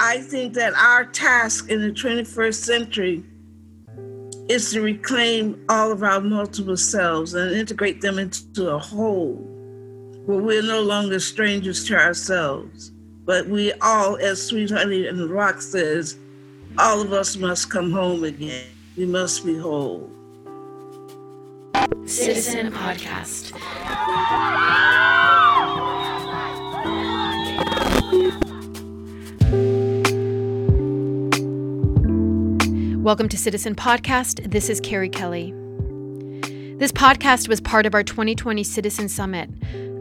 I think that our task in the 21st century is to reclaim all of our multiple selves and integrate them into a whole where we're no longer strangers to ourselves. But we all, as Sweet Honey in the Rock says, all of us must come home again. We must be whole. Citizen Podcast. Welcome to Citizen Podcast. This is Carrie Kelly. This podcast was part of our 2020 Citizen Summit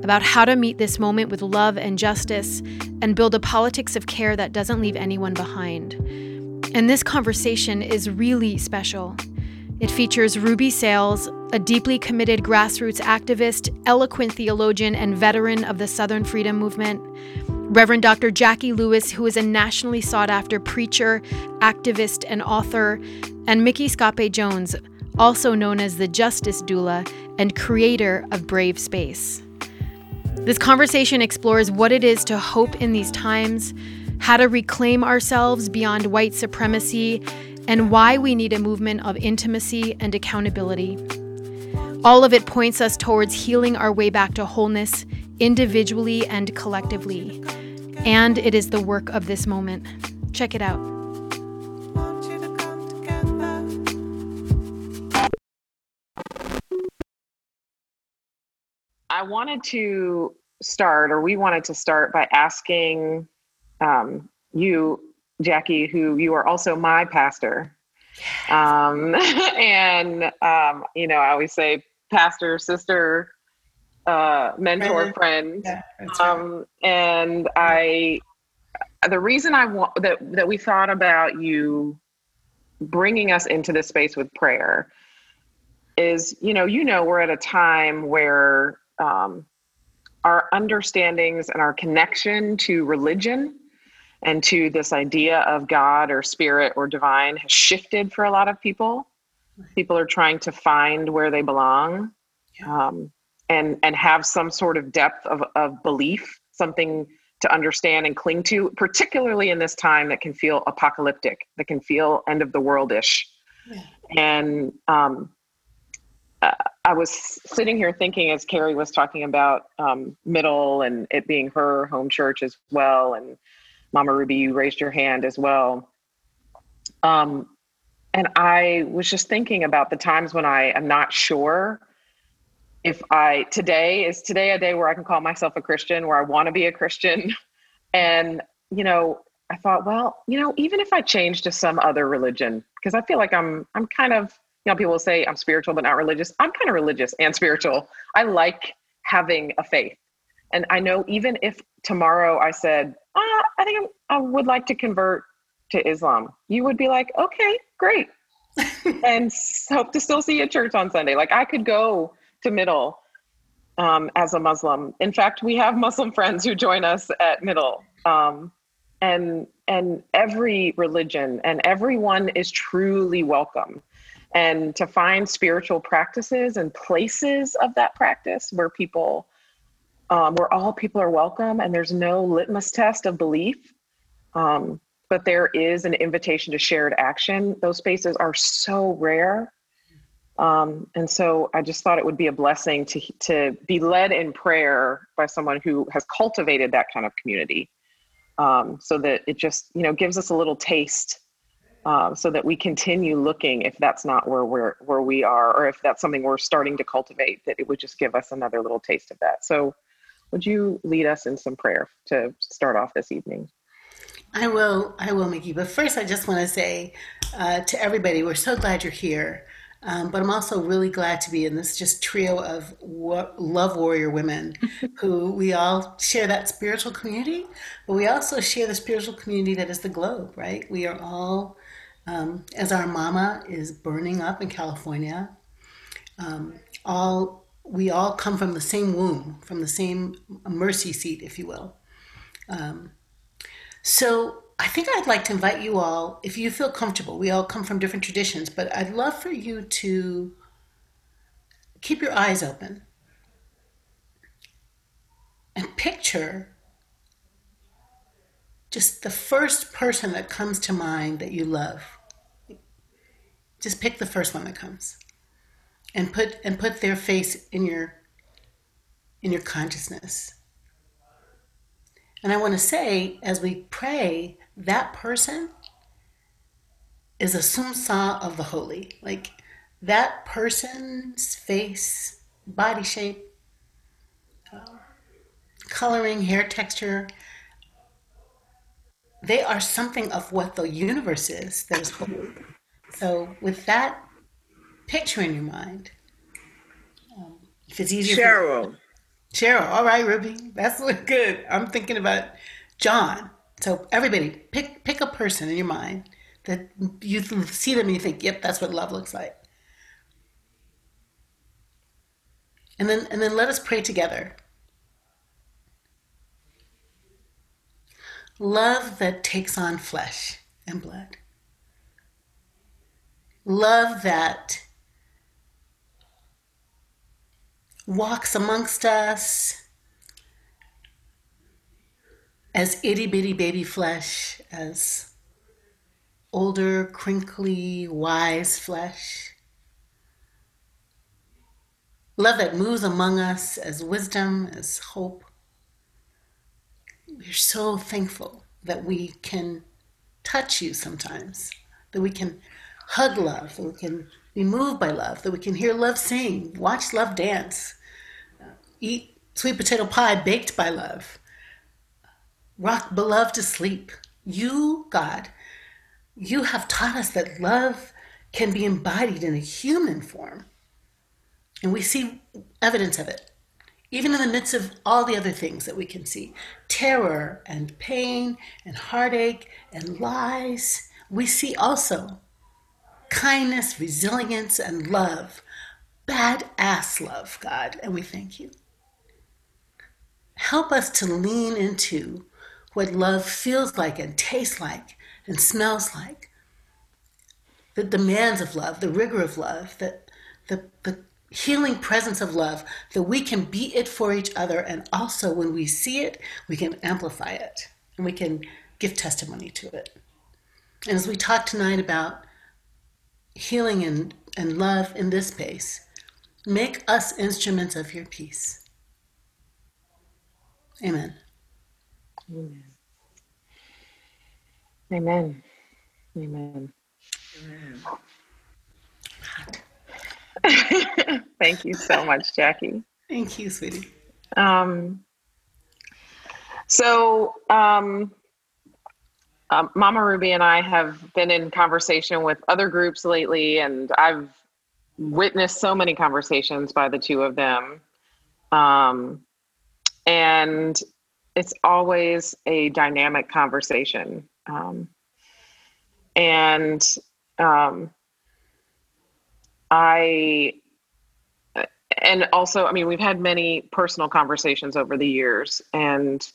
about how to meet this moment with love and justice and build a politics of care that doesn't leave anyone behind. And this conversation is really special. It features Ruby Sales, a deeply committed grassroots activist, eloquent theologian, and veteran of the Southern Freedom Movement. Reverend Dr. Jacqui Lewis, who is a nationally sought after preacher, activist, and author, and Micky ScottBey Jones, also known as the Justice Doula and creator of Brave Space. This conversation explores what it is to hope in these times, how to reclaim ourselves beyond white supremacy, and why we need a movement of intimacy and accountability. All of it points us towards healing our way back to wholeness individually and collectively. And it is the work of this moment. Check it out. I wanted to start, or we wanted to start by asking um, you, Jacqui, who you are also my pastor. Um, and, um, you know, I always say pastor, sister, uh, mentor friend. Yeah, um, and I, the reason I want that that we thought about you bringing us into this space with prayer is, you know, you know, we're at a time where um, our understandings and our connection to religion and to this idea of God or spirit or divine has shifted for a lot of people. People are trying to find where they belong. Um, and and have some sort of depth of, of belief something to understand and cling to particularly in this time that can feel apocalyptic that can feel end of the world-ish yeah. and um, uh, i was sitting here thinking as carrie was talking about um, middle and it being her home church as well and mama ruby you raised your hand as well um, and i was just thinking about the times when i am not sure if I today is today a day where I can call myself a Christian, where I want to be a Christian. And, you know, I thought, well, you know, even if I change to some other religion, because I feel like I'm I'm kind of, you know, people will say I'm spiritual but not religious. I'm kind of religious and spiritual. I like having a faith. And I know even if tomorrow I said, ah, I think I'm, I would like to convert to Islam, you would be like, okay, great. and hope to still see you at church on Sunday. Like I could go to middle um, as a Muslim. In fact, we have Muslim friends who join us at middle. Um, and and every religion and everyone is truly welcome. And to find spiritual practices and places of that practice where people, um, where all people are welcome and there's no litmus test of belief, um, but there is an invitation to shared action. Those spaces are so rare um, and so I just thought it would be a blessing to to be led in prayer by someone who has cultivated that kind of community, um, so that it just you know gives us a little taste, uh, so that we continue looking if that's not where we're where we are, or if that's something we're starting to cultivate, that it would just give us another little taste of that. So, would you lead us in some prayer to start off this evening? I will. I will, Micky. But first, I just want to say uh, to everybody, we're so glad you're here. Um, but I'm also really glad to be in this just trio of love warrior women who we all share that spiritual community, but we also share the spiritual community that is the globe, right? We are all, um, as our mama is burning up in California, um, all we all come from the same womb, from the same mercy seat, if you will. Um, so I think I'd like to invite you all, if you feel comfortable, we all come from different traditions, but I'd love for you to keep your eyes open and picture just the first person that comes to mind that you love. Just pick the first one that comes and put and put their face in your in your consciousness. And I want to say as we pray, that person is a sumsa of the holy. Like that person's face, body shape, uh, coloring, hair texture, they are something of what the universe is that is holy. So, with that picture in your mind, um, if it's easier, Cheryl. For, Cheryl, all right, Ruby, that's good. I'm thinking about John. So, everybody, pick pick a person in your mind that you see them and you think, "Yep, that's what love looks like." And then and then let us pray together. Love that takes on flesh and blood. Love that walks amongst us as itty bitty baby flesh, as older, crinkly, wise flesh. Love that moves among us as wisdom, as hope we're so thankful that we can touch you sometimes, that we can hug love, that we can be moved by love, that we can hear love sing, watch love dance, eat sweet potato pie baked by love, rock beloved to sleep. You, God, you have taught us that love can be embodied in a human form. And we see evidence of it even in the midst of all the other things that we can see terror and pain and heartache and lies, we see also kindness, resilience, and love. Badass love, God, and we thank you. Help us to lean into what love feels like and tastes like and smells like. The demands of love, the rigor of love, the, the, the healing presence of love that we can be it for each other. And also, when we see it, we can amplify it and we can give testimony to it. And as we talk tonight about healing and, and love in this space, make us instruments of your peace. Amen. Amen. Amen. Amen. Amen. Thank you so much, Jacqui. Thank you, sweetie. Um, so, um, um, Mama Ruby and I have been in conversation with other groups lately, and I've witnessed so many conversations by the two of them. Um, and it's always a dynamic conversation. Um, and um, I and also, I mean, we've had many personal conversations over the years, and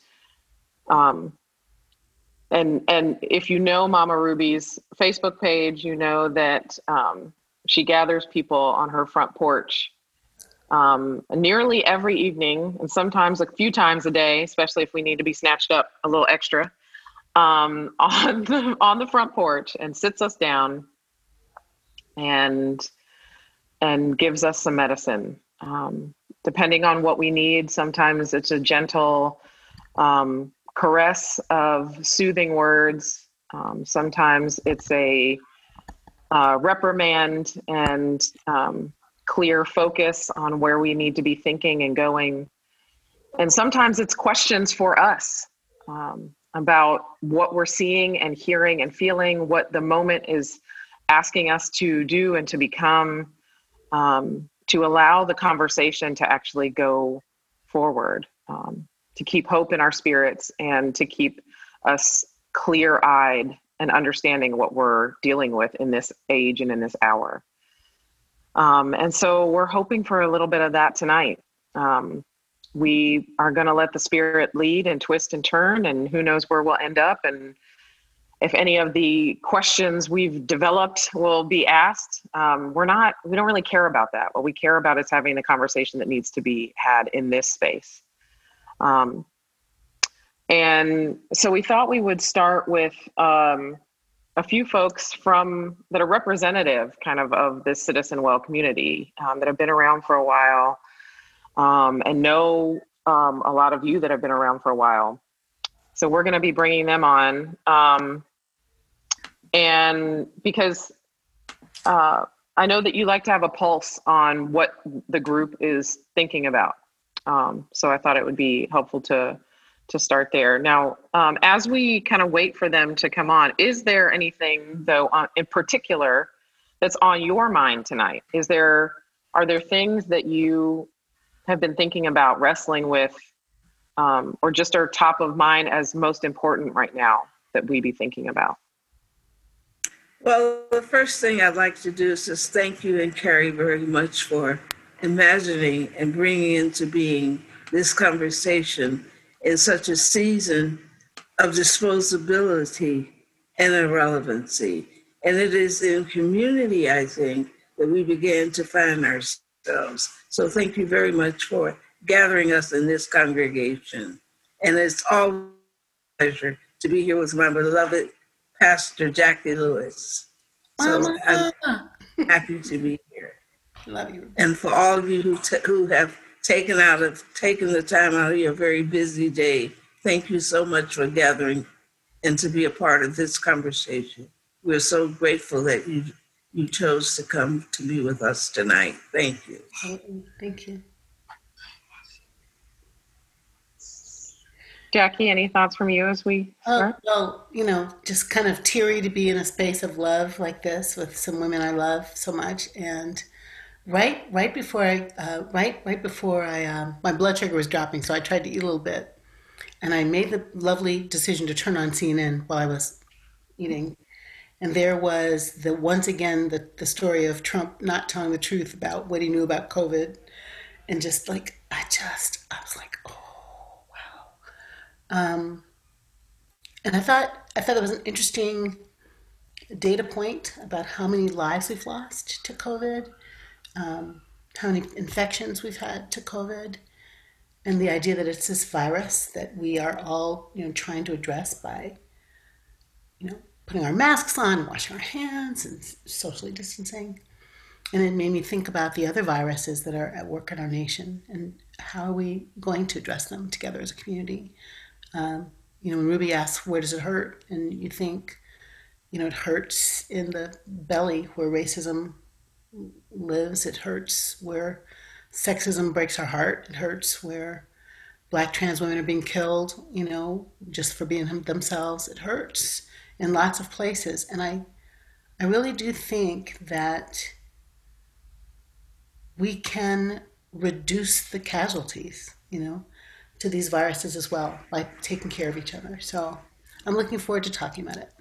um, and and if you know Mama Ruby's Facebook page, you know that um, she gathers people on her front porch um, nearly every evening, and sometimes a few times a day, especially if we need to be snatched up a little extra um, on the on the front porch, and sits us down and and gives us some medicine. Um, depending on what we need, sometimes it's a gentle um, caress of soothing words. Um, sometimes it's a uh, reprimand and um, clear focus on where we need to be thinking and going. And sometimes it's questions for us um, about what we're seeing and hearing and feeling, what the moment is asking us to do and to become um, to allow the conversation to actually go forward, um, to keep hope in our spirits, and to keep us clear eyed and understanding what we're dealing with in this age and in this hour. Um, and so we're hoping for a little bit of that tonight. Um, we are going to let the spirit lead and twist and turn, and who knows where we'll end up. And if any of the questions we've developed will be asked um, we're not we don't really care about that what we care about is having the conversation that needs to be had in this space um, and so we thought we would start with um, a few folks from that are representative kind of of this citizen well community um, that have been around for a while um, and know um, a lot of you that have been around for a while. So we're going to be bringing them on um, and because uh, i know that you like to have a pulse on what the group is thinking about um, so i thought it would be helpful to to start there. Now, um, as we kind of wait for them to come on, is there anything though on, in particular that's on your mind tonight? Is there are there things that you have been thinking about wrestling with, um, or just are top of mind as most important right now that we be thinking about? Well, the first thing I'd like to do is just thank you and Carrie very much for imagining and bringing into being this conversation in such a season of disposability and irrelevancy. And it is in community, I think, that we began to find ourselves. So thank you very much for gathering us in this congregation. And it's all a pleasure to be here with my beloved Pastor Jacqui Lewis. So I'm happy to be here. Love you. And for all of you who, t- who have taken out of taking the time out of your very busy day. Thank you so much for gathering and to be a part of this conversation. We're so grateful that you you chose to come to be with us tonight. Thank you. Thank you. Jacqui, any thoughts from you as we Oh, well, you know, just kind of teary to be in a space of love like this with some women I love so much, and right right before I uh, right right before I um, my blood sugar was dropping, so I tried to eat a little bit, and I made the lovely decision to turn on CNN while I was eating, and there was the once again the the story of Trump not telling the truth about what he knew about COVID, and just like I just I was like oh wow, um, and I thought I thought it was an interesting data point about how many lives we've lost to COVID um, how many infections we've had to COVID, and the idea that it's this virus that we are all, you know, trying to address by, you know, putting our masks on, washing our hands, and socially distancing. And it made me think about the other viruses that are at work in our nation and how are we going to address them together as a community. Um, you know, when Ruby asks, where does it hurt? And you think, you know, it hurts in the belly where racism lives. It hurts where sexism breaks our heart. It hurts where black trans women are being killed, you know, just for being themselves. It hurts in lots of places. And I, I really do think that we can reduce the casualties, you know, to these viruses as well by taking care of each other. So I'm looking forward to talking about it.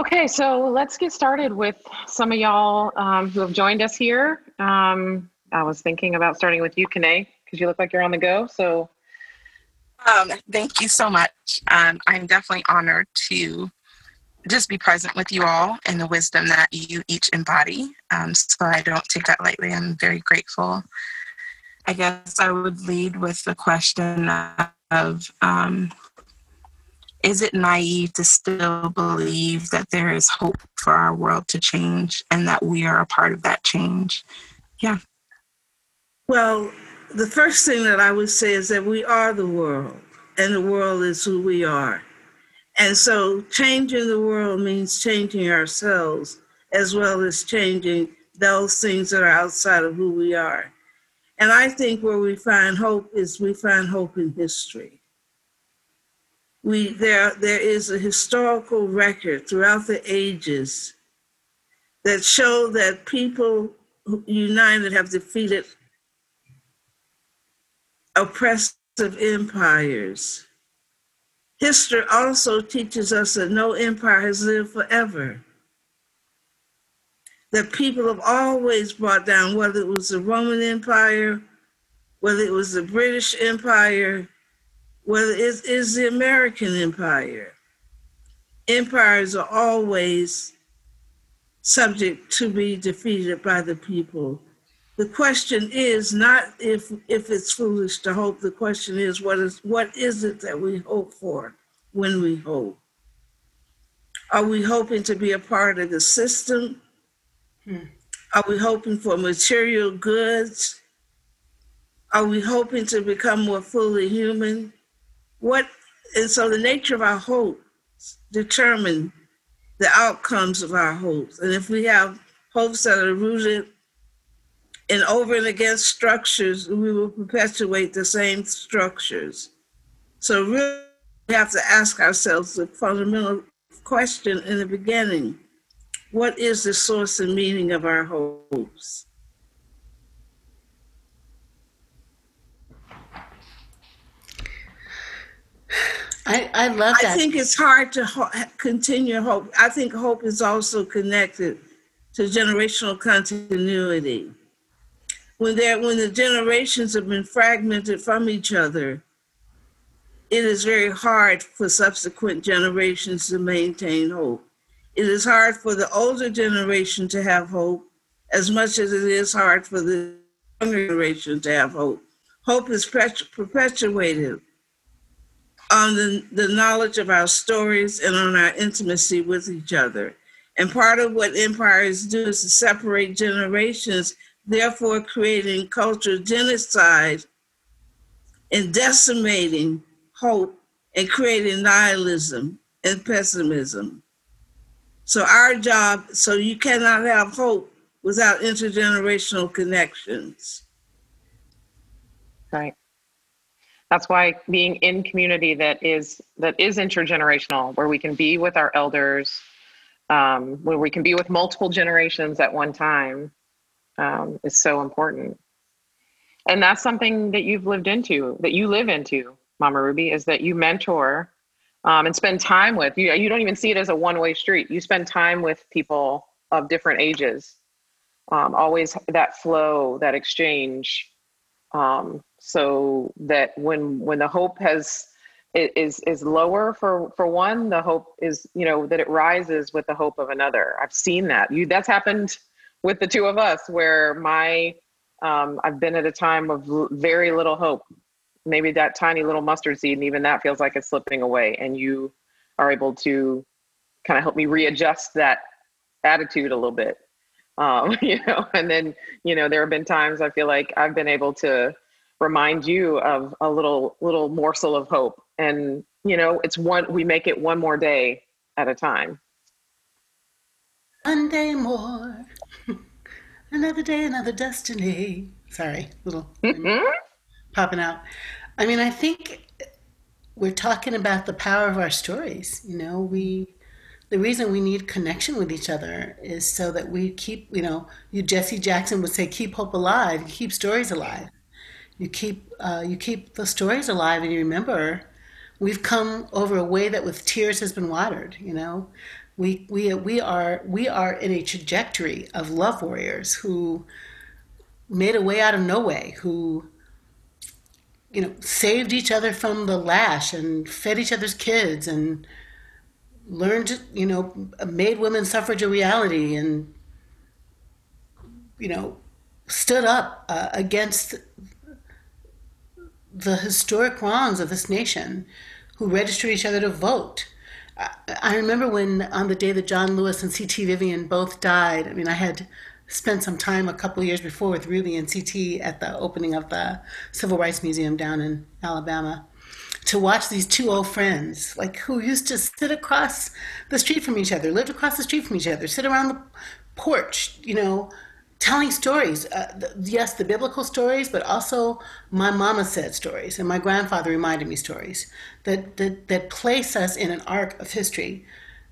Okay, so let's get started with some of y'all um, who have joined us here. Um, I was thinking about starting with you, Kane, because you look like you're on the go. So, um, thank you so much. Um, I'm definitely honored to just be present with you all and the wisdom that you each embody. Um, so I don't take that lightly. I'm very grateful. I guess I would lead with the question of um, is it naive to still believe that there is hope for our world to change and that we are a part of that change? Yeah. Well, the first thing that I would say is that we are the world, and the world is who we are. And so, changing the world means changing ourselves as well as changing those things that are outside of who we are. And I think where we find hope is we find hope in history we there there is a historical record throughout the ages that show that people united have defeated oppressive empires. History also teaches us that no empire has lived forever. That people have always brought down, whether it was the Roman Empire, whether it was the British Empire, well, it is the American empire. Empires are always subject to be defeated by the people the question is not if if it's foolish to hope. The question is what is what is it that we hope for when we hope? Are we hoping to be a part of the system? Hmm. Are we hoping for material goods? Are we hoping to become more fully human? What and so the nature of our hope determine the outcomes of our hopes. And if we have hopes that are rooted in over and against structures, we will perpetuate the same structures. So really we have to ask ourselves the fundamental question in the beginning. What is the source and meaning of our hopes? I, I love that. I think it's hard to ho- continue hope. I think hope is also connected to generational continuity. When there, when the generations have been fragmented from each other, it is very hard for subsequent generations to maintain hope. It is hard for the older generation to have hope as much as it is hard for the younger generation to have hope. Hope is perpetuated on the, the knowledge of our stories and on our intimacy with each other. And part of what empires do is to separate generations, therefore creating cultural genocide and decimating hope and creating nihilism and pessimism. So our job, so you cannot have hope without intergenerational connections. Right that's why being in community that is that is intergenerational where we can be with our elders um, where we can be with multiple generations at one time um, is so important. And that's something that you've lived into that you live into mama ruby is that you mentor um, and spend time with you you don't even see it as a one-way street. You spend time with people of different ages. Um, always that flow that exchange um, so that when when the hope has is is lower for for one the hope is you know that it rises with the hope of another. I've seen that. You that's happened with the two of us where my um, i've been at a time of l- very little hope. Maybe that tiny little mustard seed and even that feels like it's slipping away and you are able to kind of help me readjust that attitude a little bit. Um, you know and then you know there have been times i feel like i've been able to remind you of a little little morsel of hope. And you know it's one we make it one more day at a time. One day more. Another day another destiny. Sorry little mm-hmm. popping out. I mean i think we're talking about the power of our stories you know? We the reason we need connection with each other is so that we keep you know you jesse jackson would say keep hope alive keep stories alive you keep uh, you keep the stories alive and you remember we've come over a way that with tears has been watered you know? We we we are we are in a trajectory of love warriors who made a way out of no way who you know saved each other from the lash and fed each other's kids and learned you know made women's suffrage a reality and you know stood up uh, against the historic wrongs of this nation who registered each other to vote. I remember when, on the day that John Lewis and C.T. Vivian both died, I mean, I had spent some time a couple years before with Ruby and C.T. at the opening of the Civil Rights Museum down in Alabama to watch these two old friends, like who used to sit across the street from each other, lived across the street from each other, sit around the porch, you know, telling stories. Uh, yes, the biblical stories, but also my mama said stories, and my grandfather reminded me stories that, that, that place us in an arc of history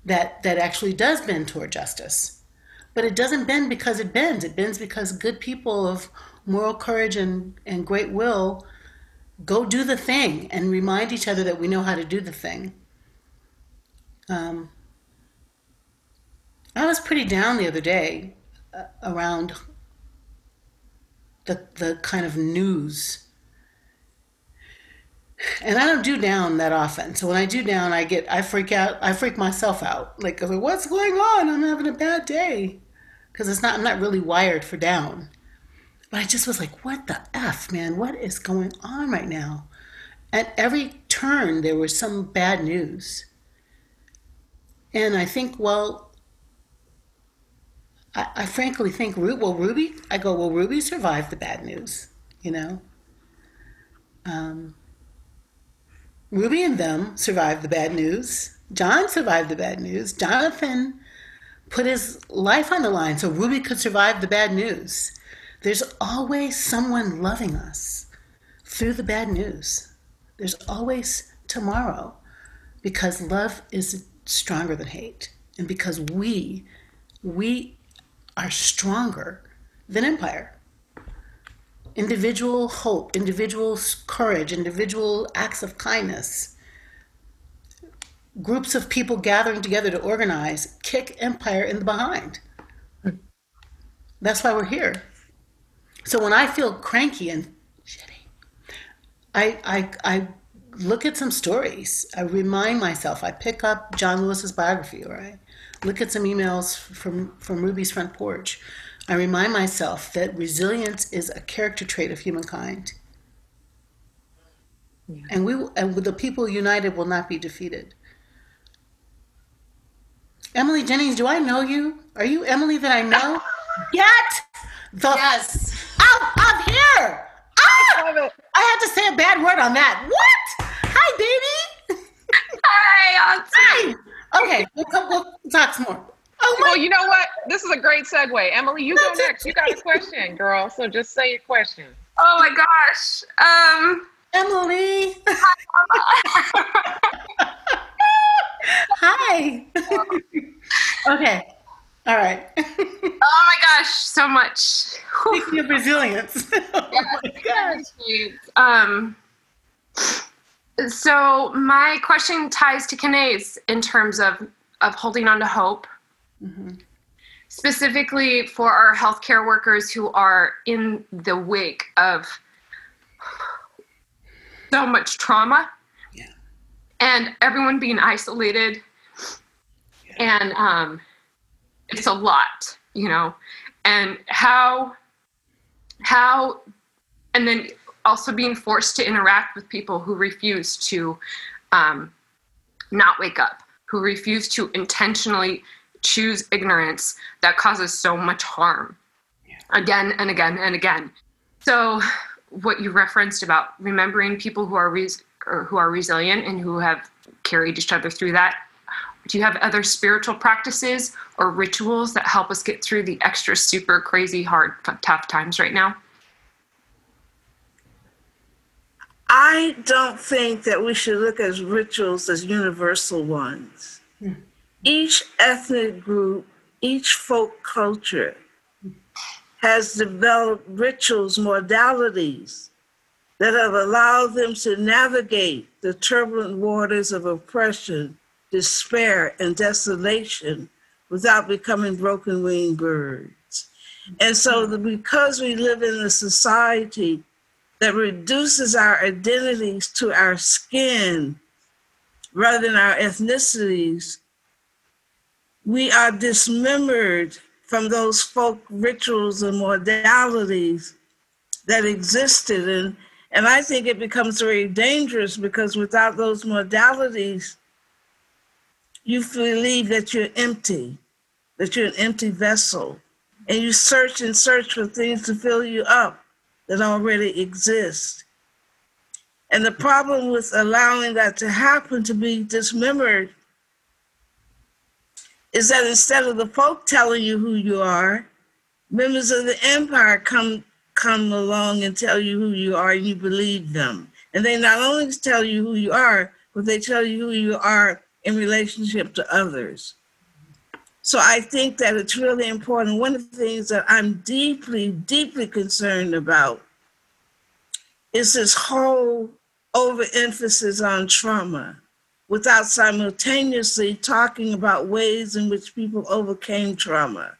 that, that actually does bend toward justice. But it doesn't bend because it bends, it bends because good people of moral courage and, and great will go do the thing and remind each other that we know how to do the thing. Um, I was pretty down the other day around the the kind of news. And I don't do down that often. So when I do down, I get I freak out. I freak myself out. Like, like what's going on? I'm having a bad day because it's not. I'm not really wired for down. But I just was like, what the F, man? What is going on right now? At every turn, there was some bad news. And I think, well, I, I frankly think, well, Ruby, I go, well, Ruby survived the bad news, you know? Um, Ruby and them survived the bad news. John survived the bad news. Jonathan put his life on the line so Ruby could survive the bad news. There's always someone loving us through the bad news. There's always tomorrow because love is stronger than hate and because we we are stronger than empire individual hope individual courage individual acts of kindness groups of people gathering together to organize kick empire in the behind that's why we're here so when i feel cranky and shitty i i i look at some stories. I remind myself. I pick up John Lewis's biography, I look at some emails from from Ruby's front porch. I remind myself that resilience is a character trait of humankind, yeah. and we and the people united will not be defeated. Emily Jennings, do I know you? Are you Emily that I know? Get the yes. out of here! Ah! I had to say a bad word on that. What? Hi, baby. Hi, Auntie. Hi. Okay, we'll, come, we'll talk some more. Oh well, you know what? This is a great segue. Emily, you go next. You got a question, girl. So just say your question. Oh my gosh. Um, Emily. Hi. okay. All right. oh my gosh, so much. Speaking of resilience. oh yeah, um, so my question ties to Kanae's in terms of of holding on to hope. Mm-hmm. Specifically for our healthcare workers who are in the wake of so much trauma yeah. and everyone being isolated yeah. and um, it's a lot you know and how how and then also being forced to interact with people who refuse to um, not wake up who refuse to intentionally choose ignorance that causes so much harm. Again and again and again. So what you referenced about remembering people who are res- who are resilient and who have carried each other through that do you have other spiritual practices or rituals that help us get through the extra super crazy hard tough times right now i don't think that we should look at rituals as universal ones each ethnic group each folk culture has developed rituals modalities that have allowed them to navigate the turbulent waters of oppression despair, and desolation without becoming broken winged birds. And so, because we live in a society that reduces our identities to our skin rather than our ethnicities, we are dismembered from those folk rituals and modalities that existed. And, and I think it becomes very dangerous because without those modalities, you believe that you're empty, that you're an empty vessel, and you search and search for things to fill you up that already exist. And the problem with allowing that to happen, to be dismembered, is that instead of the folk telling you who you are, members of the empire come come along and tell you who you are and you believe them. And they not only tell you who you are, but they tell you who you are in relationship to others. So I think that it's really important. One of the things that I'm deeply, deeply concerned about is this whole overemphasis on trauma without simultaneously talking about ways in which people overcame trauma.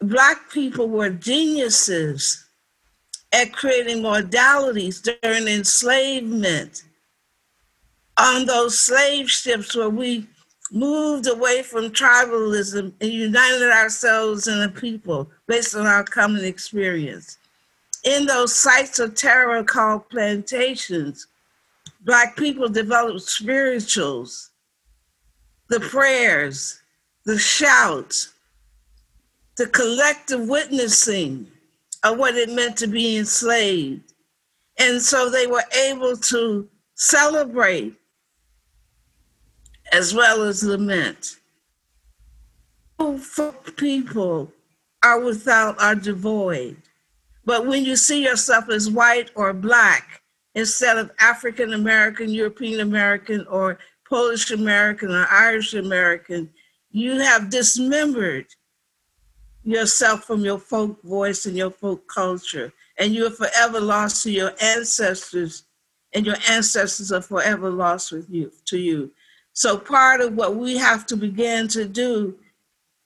Black people were geniuses at creating modalities during enslavement on those slave ships where we moved away from tribalism and united ourselves in a people based on our common experience. in those sites of terror called plantations, Black people developed spirituals, the prayers, the shouts, the collective witnessing of what it meant to be enslaved. And so they were able to celebrate as well as lament. Oh, folk people are without, are devoid. But when you see yourself as white or black instead of African American, European American, or Polish American or Irish American, you have dismembered yourself from your folk voice and your folk culture. And you are forever lost to your ancestors, and your ancestors are forever lost with you to you. So part of what we have to begin to do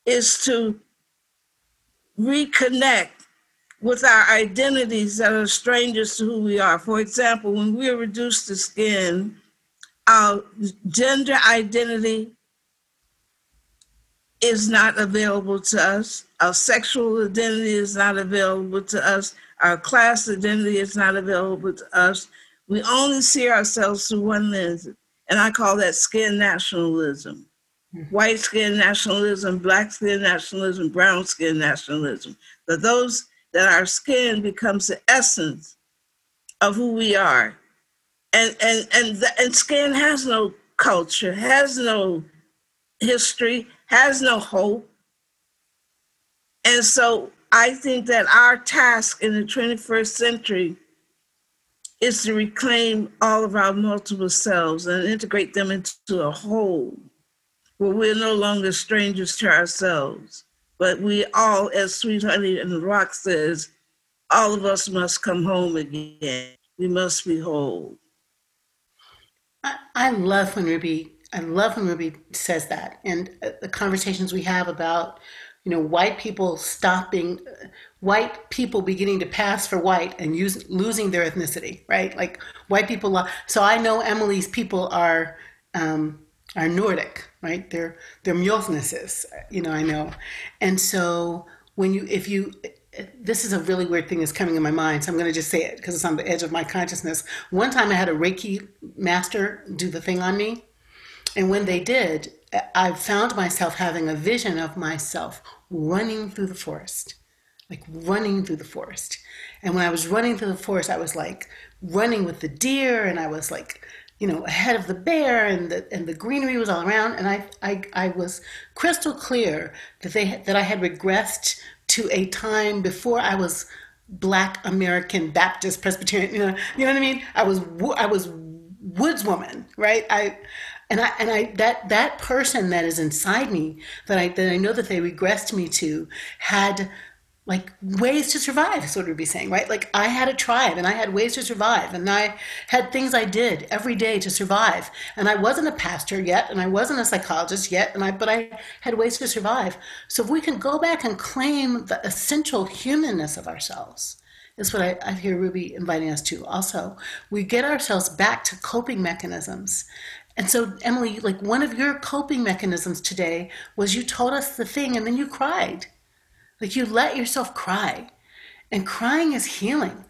is to reconnect with our identities that are strangers to who we are. For example, when we are reduced to skin, our gender identity is not available to us. Our sexual identity is not available to us. Our class identity is not available to us. We only see ourselves through one lens, and I call that skin nationalism. Mm-hmm. White skin nationalism, black skin nationalism, brown skin nationalism. That those that our skin becomes the essence of who we are. And and and the, and skin has no culture, has no history, has no hope. And so I think that our task in the 21st century is to reclaim all of our multiple selves and integrate them into a whole where we're no longer strangers to ourselves. But we all, as Sweet Honey in the Rock says, all of us must come home again. We must be whole. I, I love when Ruby I love when Ruby says that, and uh, the conversations we have about, you know, white people stopping, uh, white people beginning to pass for white and use, losing their ethnicity, right? Like white people. So I know Emily's people are um, are Nordic, right? They're they're Mjolnisses, you know. I know, and so when you if you this is a really weird thing that's coming in my mind, so I'm going to just say it because it's on the edge of my consciousness. One time I had a Reiki master do the thing on me, and when they did, I found myself having a vision of myself running through the forest, like running through the forest. And when I was running through the forest, I was like running with the deer, and I was like, you know, ahead of the bear, and the and the greenery was all around. And I I, I was crystal clear that they that I had regressed to a time before I was Black American Baptist Presbyterian. You know, you know what I mean? I was I was woods woman, right? I and I and I that that person that is inside me that I that I know that they regressed me to had like ways to survive is what we'd be saying right? Like i had a tribe and i had ways to survive and i had things i did every day to survive. And i wasn't a pastor yet and i wasn't a psychologist yet and i but i had ways to survive. So if we can go back and claim the essential humanness of ourselves is what I, I hear ruby inviting us to also we get ourselves back to coping mechanisms. And so, Emily, like one of your coping mechanisms today was you told us the thing and then you cried. Like you let yourself cry. And crying is healing.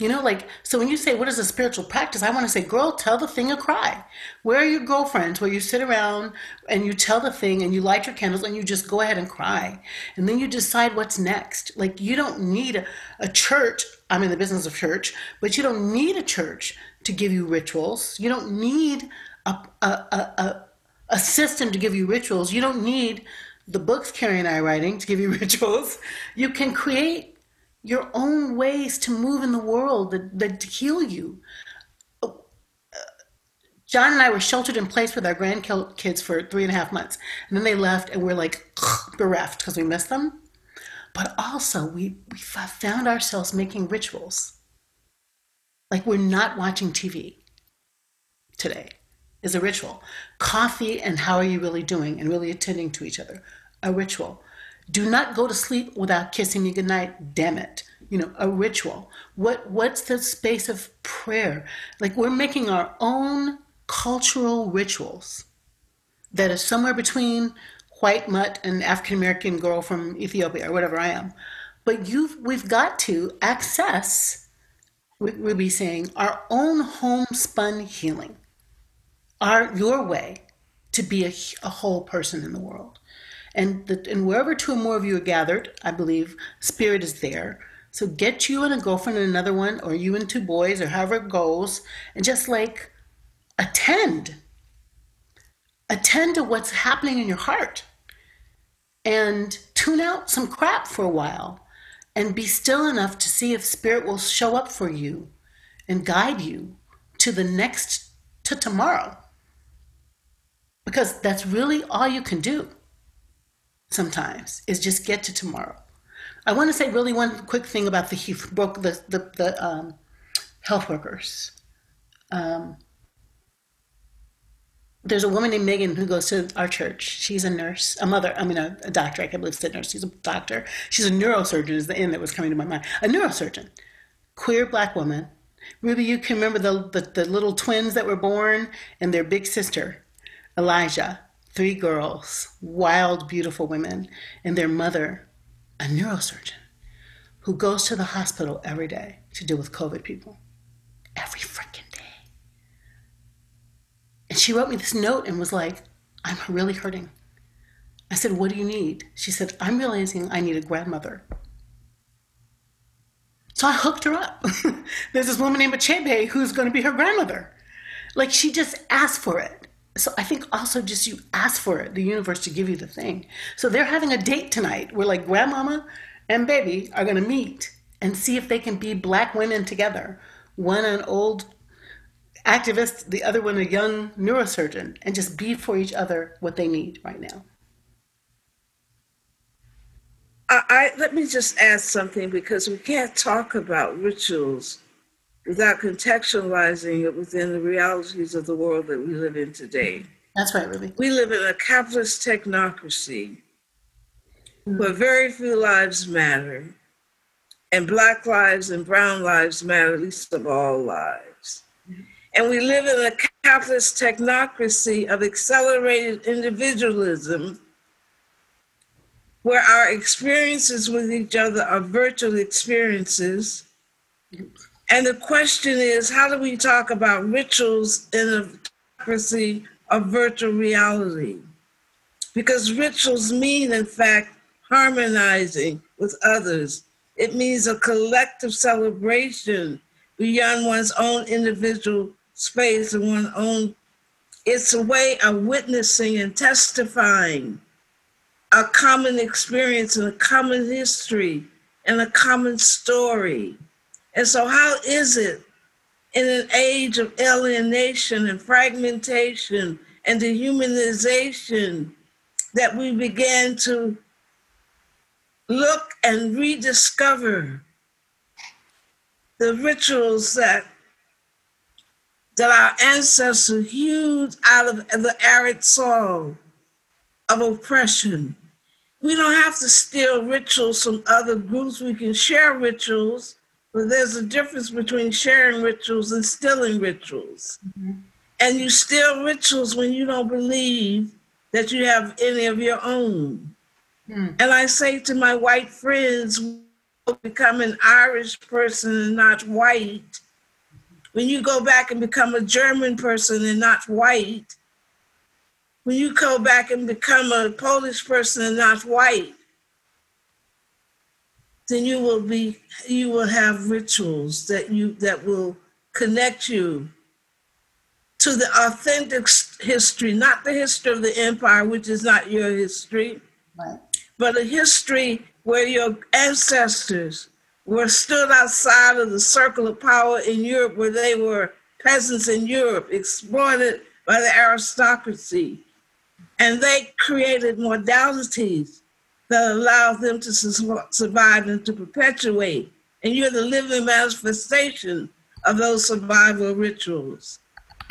You know, like, so when you say, what is a spiritual practice? I want to say, girl, tell the thing a cry. Where are your girlfriends where you sit around and you tell the thing and you light your candles and you just go ahead and cry? And then you decide what's next. Like, you don't need a, a church. I'm in the business of church, but you don't need a church to give you rituals. You don't need a, a, a, a system to give you rituals. You don't need the books Carrie and I are writing to give you rituals. You can create your own ways to move in the world that, that heal you. Oh, uh, John and I were sheltered in place with our grandkids for three and a half months. And then they left, and we're like bereft because we missed them. But also, we, we found ourselves making rituals. Like we're not watching TV today is a ritual. Coffee and how are you really doing and really attending to each other, a ritual. Do not go to sleep without kissing me goodnight, damn it. You know, a ritual. What what's the space of prayer? Like we're making our own cultural rituals that is somewhere between white mutt and African American girl from Ethiopia or whatever I am. but you've we've got to access Ruby saying our own homespun healing, our your way to be a, a whole person in the world. And, the, and wherever two or more of you are gathered, I believe spirit is there. So get you and a girlfriend and another one, or you and two boys, or however it goes, and just like attend. Attend to what's happening in your heart. And tune out some crap for a while and be still enough to see if spirit will show up for you and guide you to the next to tomorrow because that's really all you can do sometimes is just get to tomorrow i want to say really one quick thing about the the the, the um, health workers um, there's a woman named Megan who goes to our church. She's a nurse, a mother, I mean, a, a doctor. I can't believe it's a nurse. She's a doctor. She's a neurosurgeon, is the end that was coming to my mind. A neurosurgeon, queer black woman. Ruby, you can remember the, the, the little twins that were born and their big sister, Elijah. Three girls, wild, beautiful women, and their mother, a neurosurgeon who goes to the hospital every day to deal with COVID people. Every freaking day. and she wrote me this note and was like, I'm really hurting. I said, What do you need? She said, I'm realizing I need a grandmother. So I hooked her up. There's this woman named Achebe who's going to be her grandmother. Like she just asked for it. So I think also just you ask for it, the universe to give you the thing. So they're having a date tonight where like grandmama and baby are going to meet and see if they can be black women together. One an old activist, the other one a young neurosurgeon, and just be for each other what they need right now. I, I, let me just add something because we can't talk about rituals without contextualizing it within the realities of the world that we live in today. That's right, Ruby. We live in a capitalist technocracy mm-hmm. where very few lives matter, and Black lives and Brown lives matter least of all lives. And we live in a capitalist technocracy of accelerated individualism where our experiences with each other are virtual experiences. And the question is how do we talk about rituals in a democracy of virtual reality? Because rituals mean, in fact, harmonizing with others. It means a collective celebration beyond one's own individual space and one own. It's a way of witnessing and testifying a common experience and a common history and a common story. And so, how is it in an age of alienation and fragmentation and dehumanization that we began to look and rediscover the rituals that that our ancestors hewed out of the arid soil of oppression. We don't have to steal rituals from other groups. We can share rituals, but there's a difference between sharing rituals and stealing rituals. Mm-hmm. And you steal rituals when you don't believe that you have any of your own. Mm. And I say to my white friends, become an Irish person and not white, when you go back and become a German person and not white, when you go back and become a Polish person and not white, then you will be you will have rituals that you that will connect you to the authentic history, not the history of the empire, which is not your history, right. but a history where your ancestors were stood outside of the circle of power in Europe, where they were peasants in Europe, exploited by the aristocracy. And they created modalities that allows them to survive and to perpetuate. And you're the living manifestation of those survival rituals.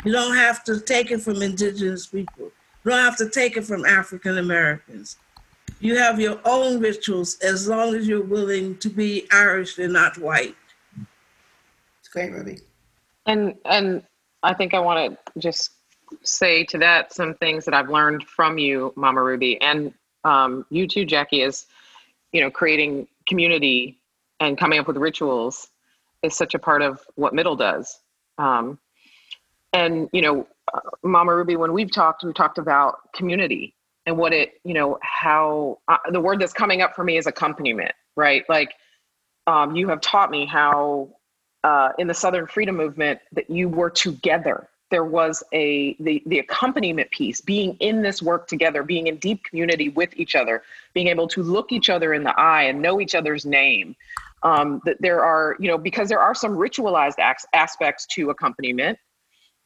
You don't have to take it from indigenous people. You don't have to take it from African Americans you have your own rituals as long as you're willing to be Irish and not white. It's great, Ruby. And and I think I want to just say to that some things that I've learned from you, Mama Ruby, and um, you too, Jacqui, is you know creating community and coming up with rituals is such a part of what middle does. Um, and you know uh, mama ruby when we've talked we talked about community and what it you know how uh, the word that's coming up for me is accompaniment right? Like um, you have taught me how uh, in the southern freedom movement that you were together there was a the the accompaniment piece being in this work together being in deep community with each other being able to look each other in the eye and know each other's name. Um, that there are you know because there are some ritualized acts, aspects to accompaniment.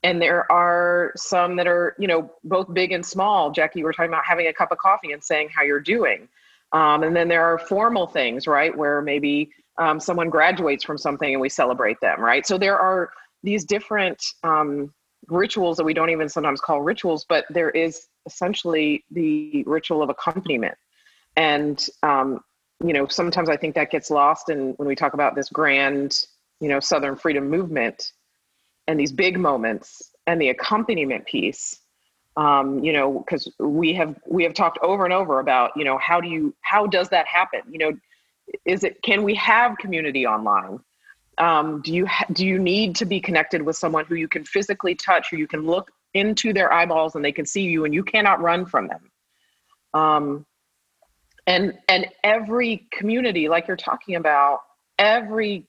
And there are some that are you know both big and small. Jacqui you were talking about having a cup of coffee and saying how you're doing. Um, and then there are formal things right where maybe um, someone graduates from something and we celebrate them right? So there are these different um, rituals that we don't even sometimes call rituals but there is essentially the ritual of accompaniment. And um, you know sometimes i think that gets lost and when we talk about this grand you know southern freedom movement and these big moments and the accompaniment piece um, you know because we have we have talked over and over about you know how do you how does that happen? You know is it can we have community online um, do you ha- do you need to be connected with someone who you can physically touch who you can look into their eyeballs and they can see you and you cannot run from them? Um, and and every community like you're talking about every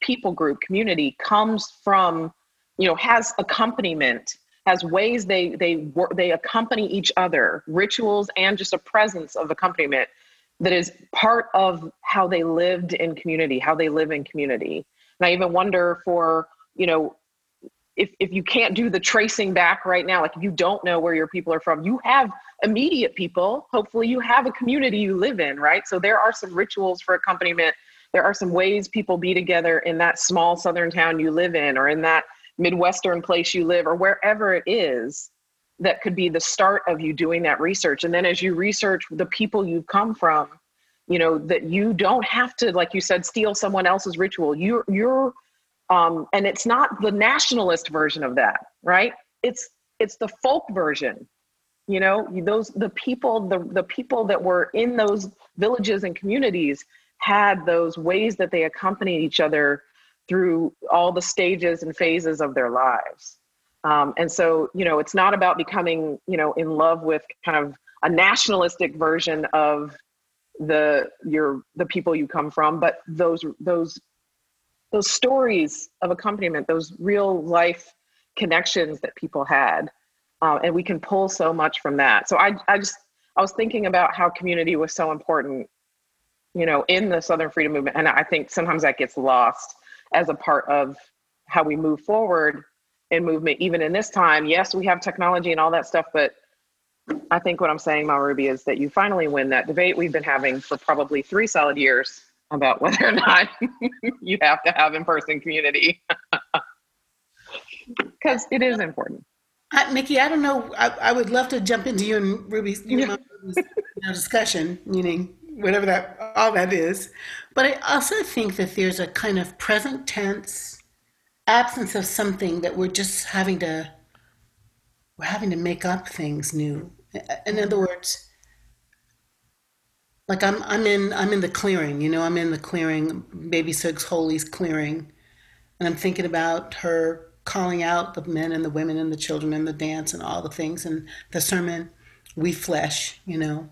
people group community comes from you know has accompaniment has ways they they work they accompany each other rituals and just a presence of accompaniment that is part of how they lived in community how they live in community and i even wonder for you know if, if you can't do the tracing back right now, like you don't know where your people are from, you have immediate people. Hopefully, you have a community you live in, right? So there are some rituals for accompaniment. There are some ways people be together in that small southern town you live in, or in that midwestern place you live, or wherever it is. That could be the start of you doing that research. And then as you research the people you've come from, you know that you don't have to, like you said, steal someone else's ritual. You're you're um, and it's not the nationalist version of that right? It's it's the folk version. You know those the people the, the people that were in those villages and communities had those ways that they accompanied each other through all the stages and phases of their lives. Um, and so you know it's not about becoming you know in love with kind of a nationalistic version of the your the people you come from but those those those stories of accompaniment, those real life connections that people had. Uh, and we can pull so much from that. So I, I just, I was thinking about how community was so important, you know, in the Southern Freedom Movement. And I think sometimes that gets lost as a part of how we move forward in movement, even in this time. Yes, we have technology and all that stuff, but I think what I'm saying, Mal Ruby, is that you finally win that debate we've been having for probably three solid years about whether or not you have to have in-person community because it is important uh, Micky, I don't know. I, I, would love to jump into you and Ruby's, you know, you know, discussion, meaning whatever that all that is. But I also think that there's a kind of present tense absence of something that we're just having to we're having to make up things new. In other words, like I'm I'm in I'm in the clearing, you know, I'm in the clearing, baby Suggs Holy's clearing, and I'm thinking about her calling out the men and the women and the children and the dance and all the things and the sermon, we flesh, you know.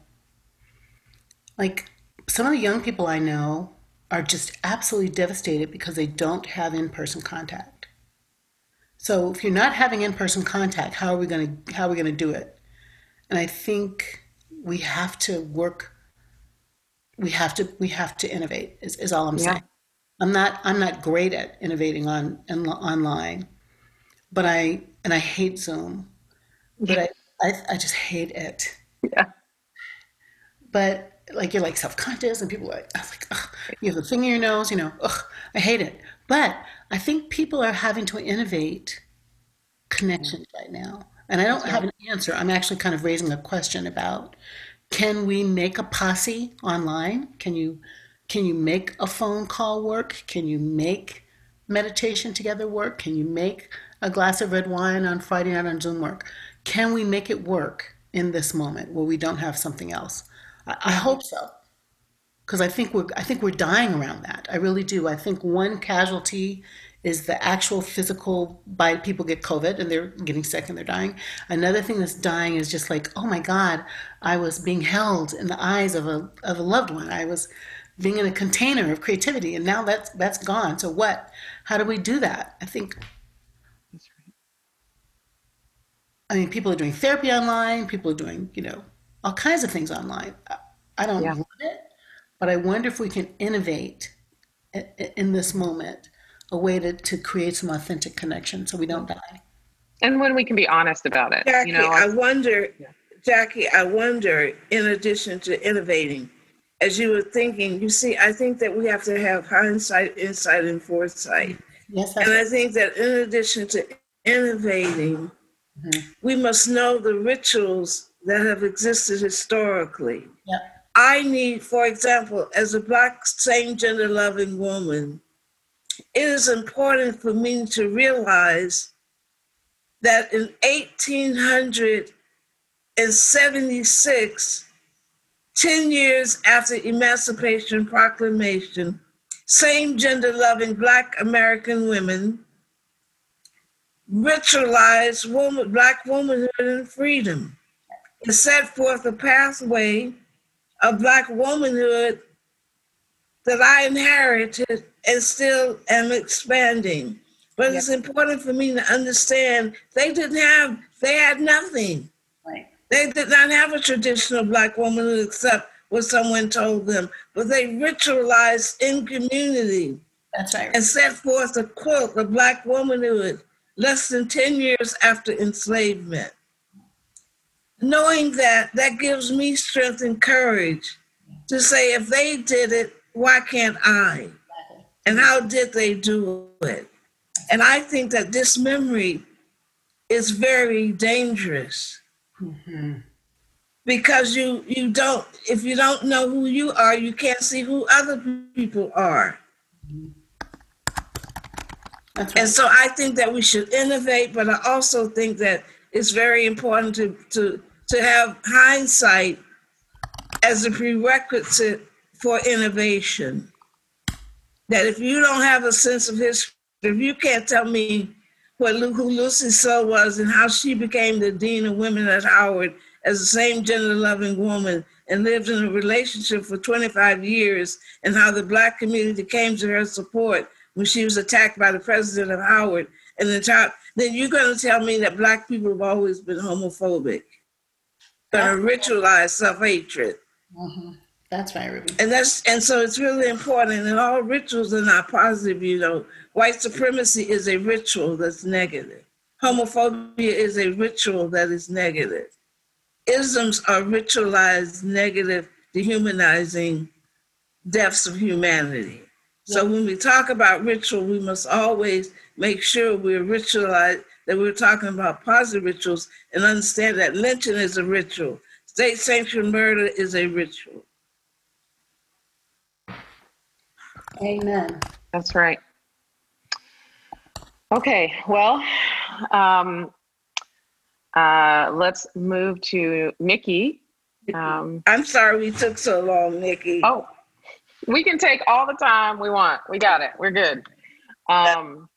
Like some of the young people I know are just absolutely devastated because they don't have in-person contact. So if you're not having in-person contact, how are we going to how are we going to do it? And I think we have to work we have to we have to innovate is, is all i'm yeah. saying i'm not i'm not great at innovating on, on online but i and i hate zoom but I, I i just hate it yeah but like you're like self-conscious and people are like, I was like Ugh. you have a thing in your nose you know Ugh, i hate it but i think people are having to innovate connections right now and i don't have an answer i'm actually kind of raising a question about can we make a posse online? Can you can you make a phone call work? Can you make meditation together work? Can you make a glass of red wine on Friday night on Zoom work? Can we make it work in this moment where we don't have something else? I, I mm-hmm. hope so. Because I think we're I think we're dying around that. I really do. I think one casualty is the actual physical by people get COVID and they're getting sick and they're dying. Another thing that's dying is just like, oh my God, I was being held in the eyes of a of a loved one. I was being in a container of creativity and now that's that's gone. So what? How do we do that? I think I mean people are doing therapy online, people are doing, you know, all kinds of things online. I don't yeah. love it, but I wonder if we can innovate in this moment a way to, to create some authentic connection so we don't die. And when we can be honest about it. Jacqui, you know, I wonder, Jacqui, I wonder, in addition to innovating, as you were thinking, you see, I think that we have to have hindsight, insight, and foresight. Yes, and I think that in addition to innovating, mm-hmm. we must know the rituals that have existed historically. Yep. I need, for example, as a Black same gender loving woman, it is important for me to realize that in 1876, 10 years after Emancipation Proclamation, same gender loving Black American women ritualized woman, Black womanhood and freedom. It set forth a pathway of Black womanhood that I inherited and still am expanding. But it's important for me to understand they didn't have, they had nothing. Right. They did not have a traditional Black womanhood except what someone told them, but they ritualized in community. That's right. And set forth a quilt of Black womanhood less than 10 years after enslavement. Knowing that, that gives me strength and courage to say, if they did it, why can't I? And how did they do it? And I think that this memory is very dangerous. Mm-hmm. Because you you don't if you don't know who you are, you can't see who other people are. Right. And so I think that we should innovate, but I also think that it's very important to to to have hindsight as a prerequisite for innovation. That if you don't have a sense of history, if you can't tell me what who Lucy Slowe was and how she became the dean of women at Howard as the same gender loving woman and lived in a relationship for 25 years, and how the black community came to her support when she was attacked by the president of Howard and the top, then you're going to tell me that black people have always been homophobic, going to ritualize self hatred. Mm-hmm. That's right, Ruby. And that's and so it's really important. And all rituals are not positive. You know, white supremacy is a ritual that's negative. Homophobia is a ritual that is negative. Isms are ritualized, negative, dehumanizing deaths of humanity. So when we talk about ritual, we must always make sure we're ritualized, that we're talking about positive rituals and understand that lynching is a ritual. State sanctioned murder is a ritual. Amen. That's right. Okay, well, um, uh, let's move to Nikki. Um, I'm sorry we took so long, Nikki. Oh, we can take all the time we want. We got it. We're good. Um,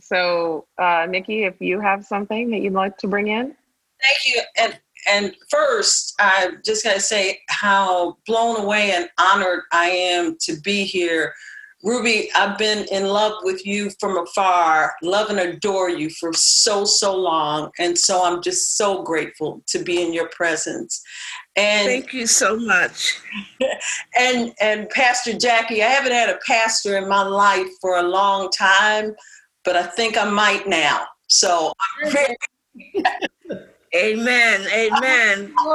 so, uh, Nikki, if you have something that you'd like to bring in. Thank you. And and first, I'm just going to say how blown away and honored I am to be here Ruby, I've been in love with you from afar, love and adore you for so, so long. And so I'm just so grateful to be in your presence. And thank you so much. And and Pastor Jacqui, I haven't had a pastor in my life for a long time, but I think I might now. So I'm very Amen. Amen.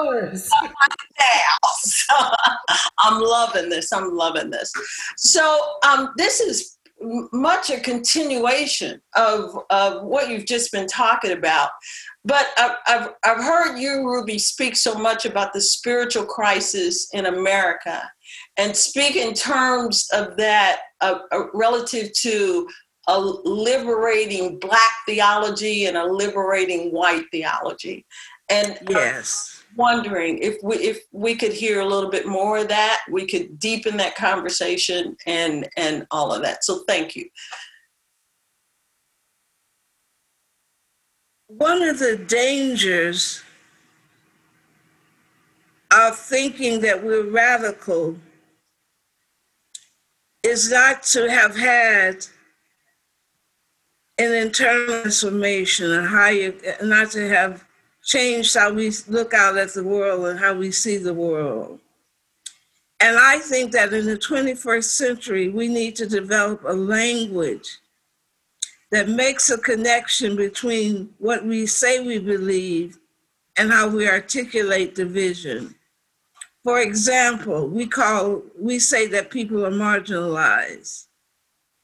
I'm loving this. I'm loving this. So um, this is much a continuation of, of what you've just been talking about. But I've, I've, I've heard you, Ruby, speak so much about the spiritual crisis in America and speak in terms of that uh, uh, relative to a liberating black theology and a liberating white theology. And yes. wondering if we if we could hear a little bit more of that, we could deepen that conversation and and all of that. So thank you. One of the dangers of thinking that we're radical is not to have had an internal transformation, and how you not to have changed how we look out at the world and how we see the world. And I think that in the 21st century, we need to develop a language that makes a connection between what we say we believe and how we articulate the vision. For example, we call we say that people are marginalized.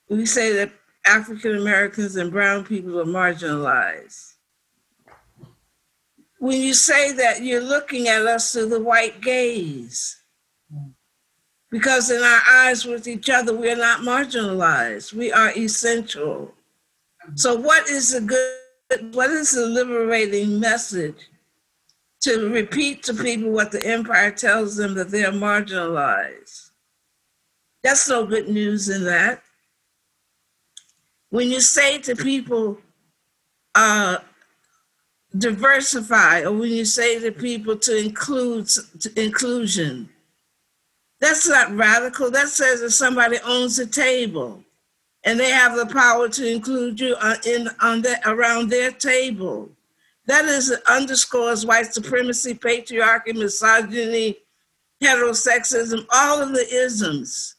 We say that African Americans and brown people are marginalized. When you say that, you're looking at us through the white gaze. Because in our eyes with each other, we are not marginalized. We are essential. So, what is the good, what is the liberating message to repeat to people what the empire tells them that they are marginalized? That's no good news in that. When you say to people, uh, diversify, or when you say to people to include to inclusion, that's not radical. That says that somebody owns a table and they have the power to include you uh, in on the, around their table. That is underscores white supremacy, patriarchy, misogyny, heterosexism, all of the isms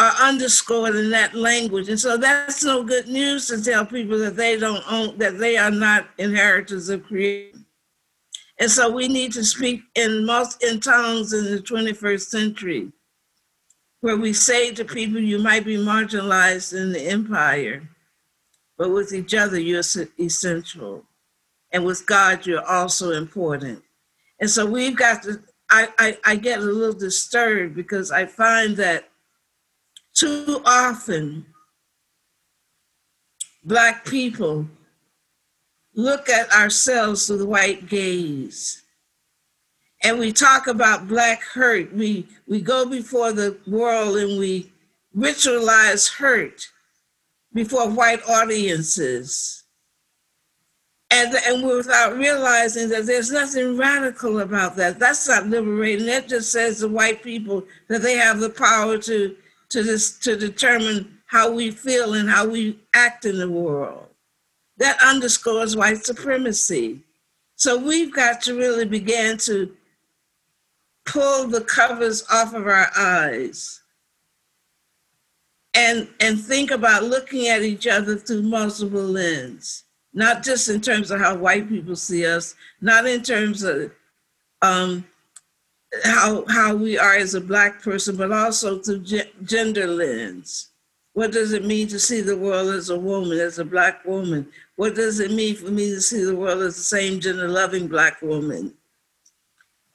are underscored in that language. And so that's no good news to tell people that they don't own, that they are not inheritors of creation. And so we need to speak in most in tongues in the 21st century where we say to people, you might be marginalized in the empire, but with each other, you're essential. And with God, you're also important. And so we've got to, I, I, I get a little disturbed because I find that too often, Black people look at ourselves through the white gaze and we talk about black hurt. We we go before the world and we ritualize hurt before white audiences. And, and without realizing that there's nothing radical about that. That's not liberating. That just says to white people that they have the power to, to, this, to determine how we feel and how we act in the world. That underscores white supremacy. So we've got to really begin to pull the covers off of our eyes and and think about looking at each other through multiple lenses not just in terms of how white people see us not in terms of um, how how we are as a black person but also through ge- gender lens what does it mean to see the world as a woman as a black woman what does it mean for me to see the world as the same gender loving black woman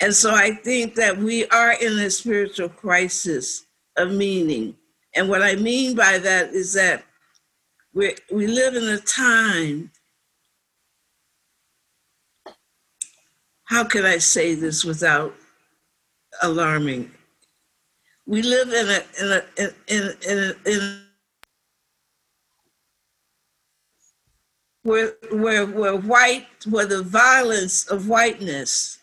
and so I think that we are in a spiritual crisis of meaning. And what I mean by that is that we we live in a time. How can I say this without alarming? We live in a in a in in in, in where where where white where the violence of whiteness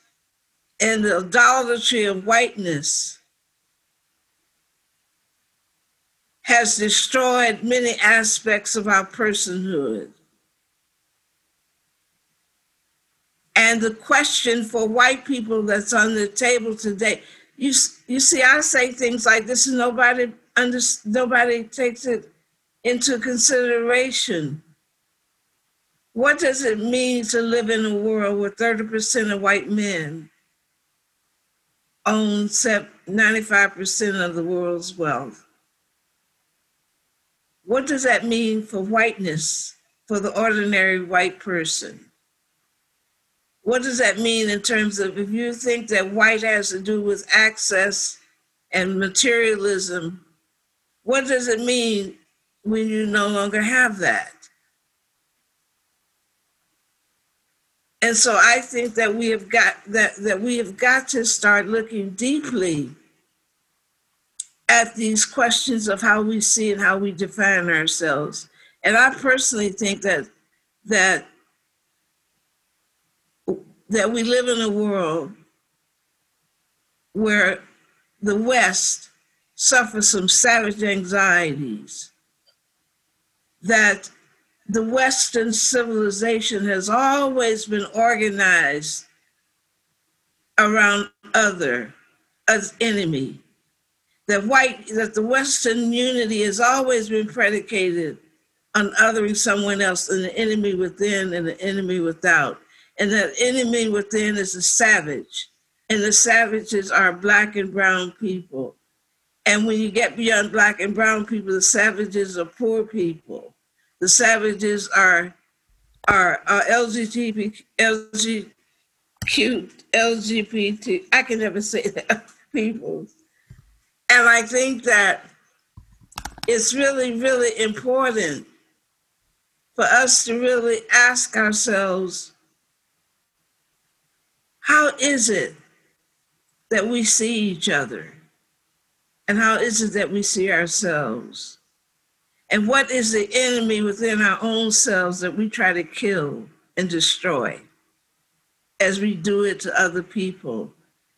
and the idolatry of whiteness has destroyed many aspects of our personhood. And the question for white people that's on the table today, you, you see, I say things like this, and nobody under, nobody takes it into consideration. What does it mean to live in a world where 30% of white men own 95% of the world's wealth. What does that mean for whiteness, for the ordinary white person? What does that mean in terms of if you think that white has to do with access and materialism, what does it mean when you no longer have that? And so I think that we have got that that we have got to start looking deeply at these questions of how we see and how we define ourselves. And I personally think that that that we live in a world where the West suffers some savage anxieties, that the Western civilization has always been organized around other as enemy. That white that the Western unity has always been predicated on othering someone else, and the enemy within and the enemy without. And that enemy within is a savage, and the savages are black and brown people. And when you get beyond black and brown people, the savages are poor people the savages are are uh, LGBT, LGBTQ, LGBT. I can never say that people, and I think that it's really, really important for us to really ask ourselves, how is it that we see each other, and how is it that we see ourselves? And what is the enemy within our own selves that we try to kill and destroy as we do it to other people?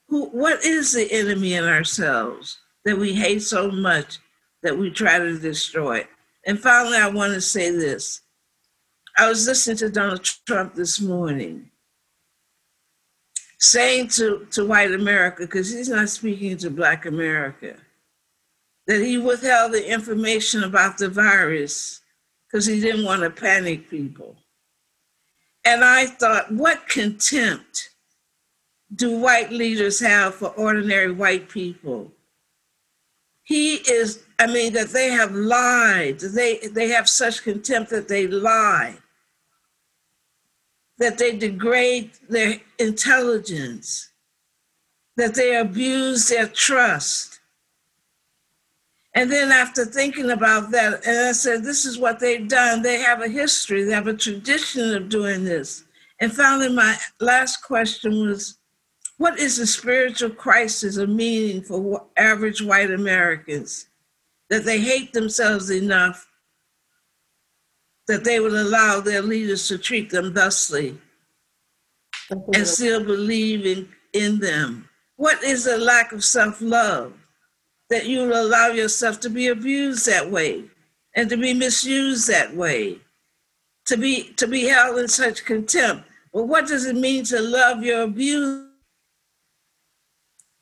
Who, what is the enemy in ourselves that we hate so much that we try to destroy? And finally, I want to say this. I was listening to Donald Trump this morning saying to, to white America, because he's not speaking to Black America, that he withheld the information about the virus because he didn't want to panic people. And I thought, what contempt do white leaders have for ordinary white people? He is, I mean, that they have lied, they, they have such contempt that they lie, that they degrade their intelligence, that they abuse their trust and then after thinking about that, and I said, this is what they've done. They have a history, they have a tradition of doing this. And finally, my last question was, what is the spiritual crisis of meaning for average white Americans? That they hate themselves enough that they would allow their leaders to treat them thusly and still believe in, them. What is the lack of self love? that you will allow yourself to be abused that way and to be misused that way, to be to be held in such contempt. Well, what does it mean to love your abuse?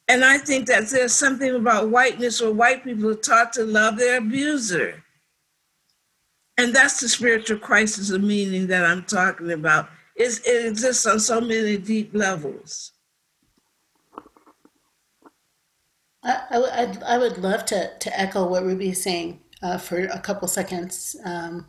And I think that there's something about whiteness where white people are taught to love their abuser. And that's the spiritual crisis of meaning that I'm talking about. It's, it exists on so many deep levels. I, I, I would love to, to echo what Ruby is saying uh, for a couple seconds. Um,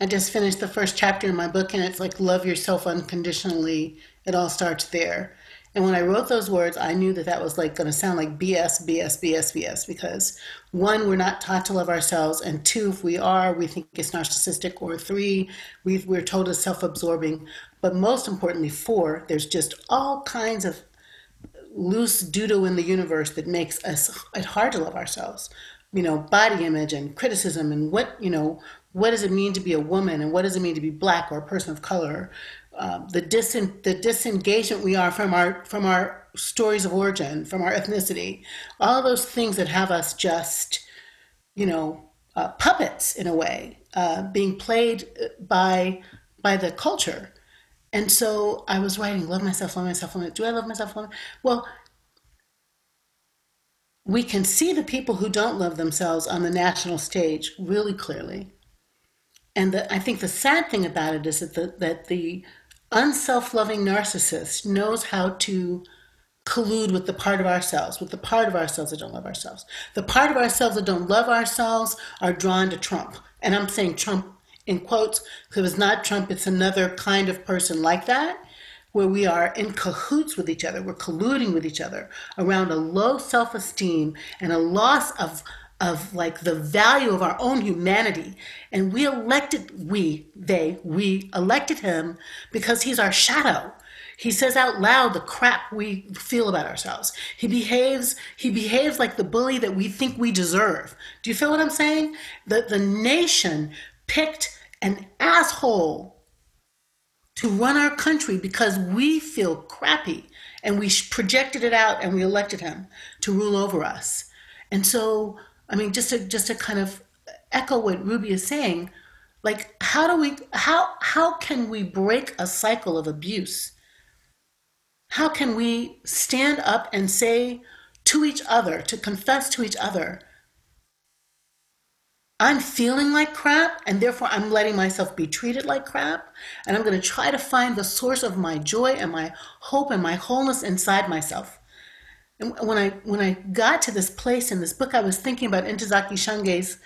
I just finished the first chapter in my book, and it's like, love yourself unconditionally. It all starts there. And when I wrote those words, I knew that that was like going to sound like BS, BS, BS, BS, because one, we're not taught to love ourselves, and two, if we are, we think it's narcissistic, or three, we we're told it's self absorbing. But most importantly, four, there's just all kinds of loose doodle in the universe that makes us it hard to love ourselves. You know, body image and criticism and what you know, what does it mean to be a woman and what does it mean to be black or a person of color? Um, the disen- the disengagement we are from our from our stories of origin, from our ethnicity, all those things that have us just, you know, uh, puppets in a way, uh, being played by by the culture. And so I was writing, love myself, love myself, love myself. Do I love myself? Love myself? well, we can see the people who don't love themselves on the national stage really clearly. And the, I think the sad thing about it is that the, that the unself-loving narcissist knows how to collude with the part of ourselves, with the part of ourselves that don't love ourselves. The part of ourselves that don't love ourselves are drawn to Trump. And I'm saying Trump in quotes, because it's not Trump, it's another kind of person like that, where we are in cahoots with each other, we're colluding with each other around a low self esteem and a loss of, of like the value of our own humanity. And we elected, we, they, we elected him because he's our shadow. He says out loud the crap we feel about ourselves. He behaves, he behaves like the bully that we think we deserve. Do you feel what I'm saying? That the nation picked an asshole to run our country because we feel crappy and we projected it out and we elected him to rule over us. And so, I mean, just to just to kind of echo what Ruby is saying, like how do we how how can we break a cycle of abuse? How can we stand up and say to each other, to confess to each other, I'm feeling like crap, and therefore I'm letting myself be treated like crap. And I'm going to try to find the source of my joy and my hope and my wholeness inside myself. When I when I got to this place in this book, I was thinking about Ntozake Shange's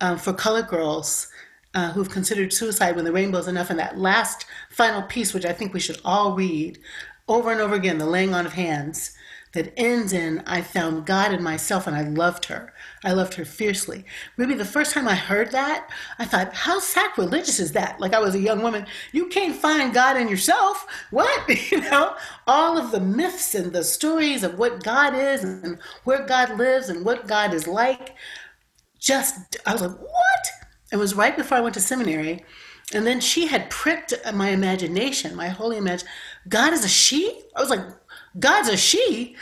um, For Colored Girls, uh, who've considered suicide when the rainbow's enough, and that last final piece, which I think we should all read over and over again, the laying on of hands that ends in I found God in myself and I loved her. I loved her fiercely. Maybe the first time I heard that, I thought, how sacrilegious is that? Like I was a young woman, you can't find God in yourself. What? You know, all of the myths and the stories of what God is and where God lives and what God is like. Just, I was like, what? It was right before I went to seminary. And then she had pricked my imagination, my holy image. God is a she? I was like, God's a she,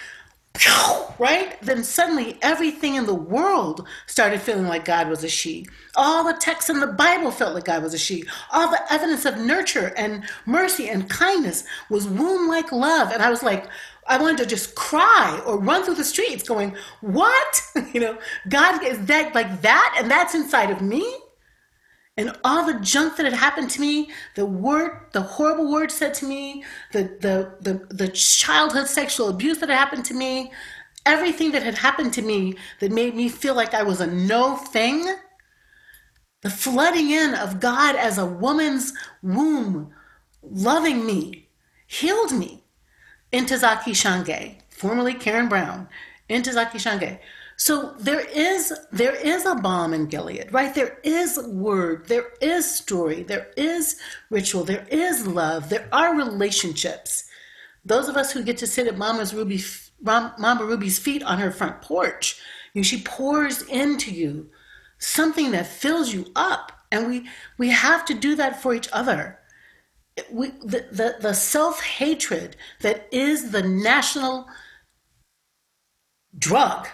right? Then suddenly everything in the world started feeling like God was a she. All the texts in the Bible felt like God was a she. All the evidence of nurture and mercy and kindness was womb like love. And I was like, I wanted to just cry or run through the streets going, What? you know, God is that like that, and that's inside of me and all the junk that had happened to me, the word, the horrible words said to me, the, the, the, the childhood sexual abuse that had happened to me, everything that had happened to me that made me feel like I was a no thing, the flooding in of God as a woman's womb, loving me, healed me. Ntozake Shange, formerly Karen Brown, Ntozake Shange so there is there is a balm in Gilead, right? There is word, there is story, there is ritual, there is love, there are relationships. Those of us who get to sit at Mama's Ruby, Mama Ruby's feet on her front porch, you know, she pours into you something that fills you up, and we we have to do that for each other. We, the, the, the self hatred that is the national drug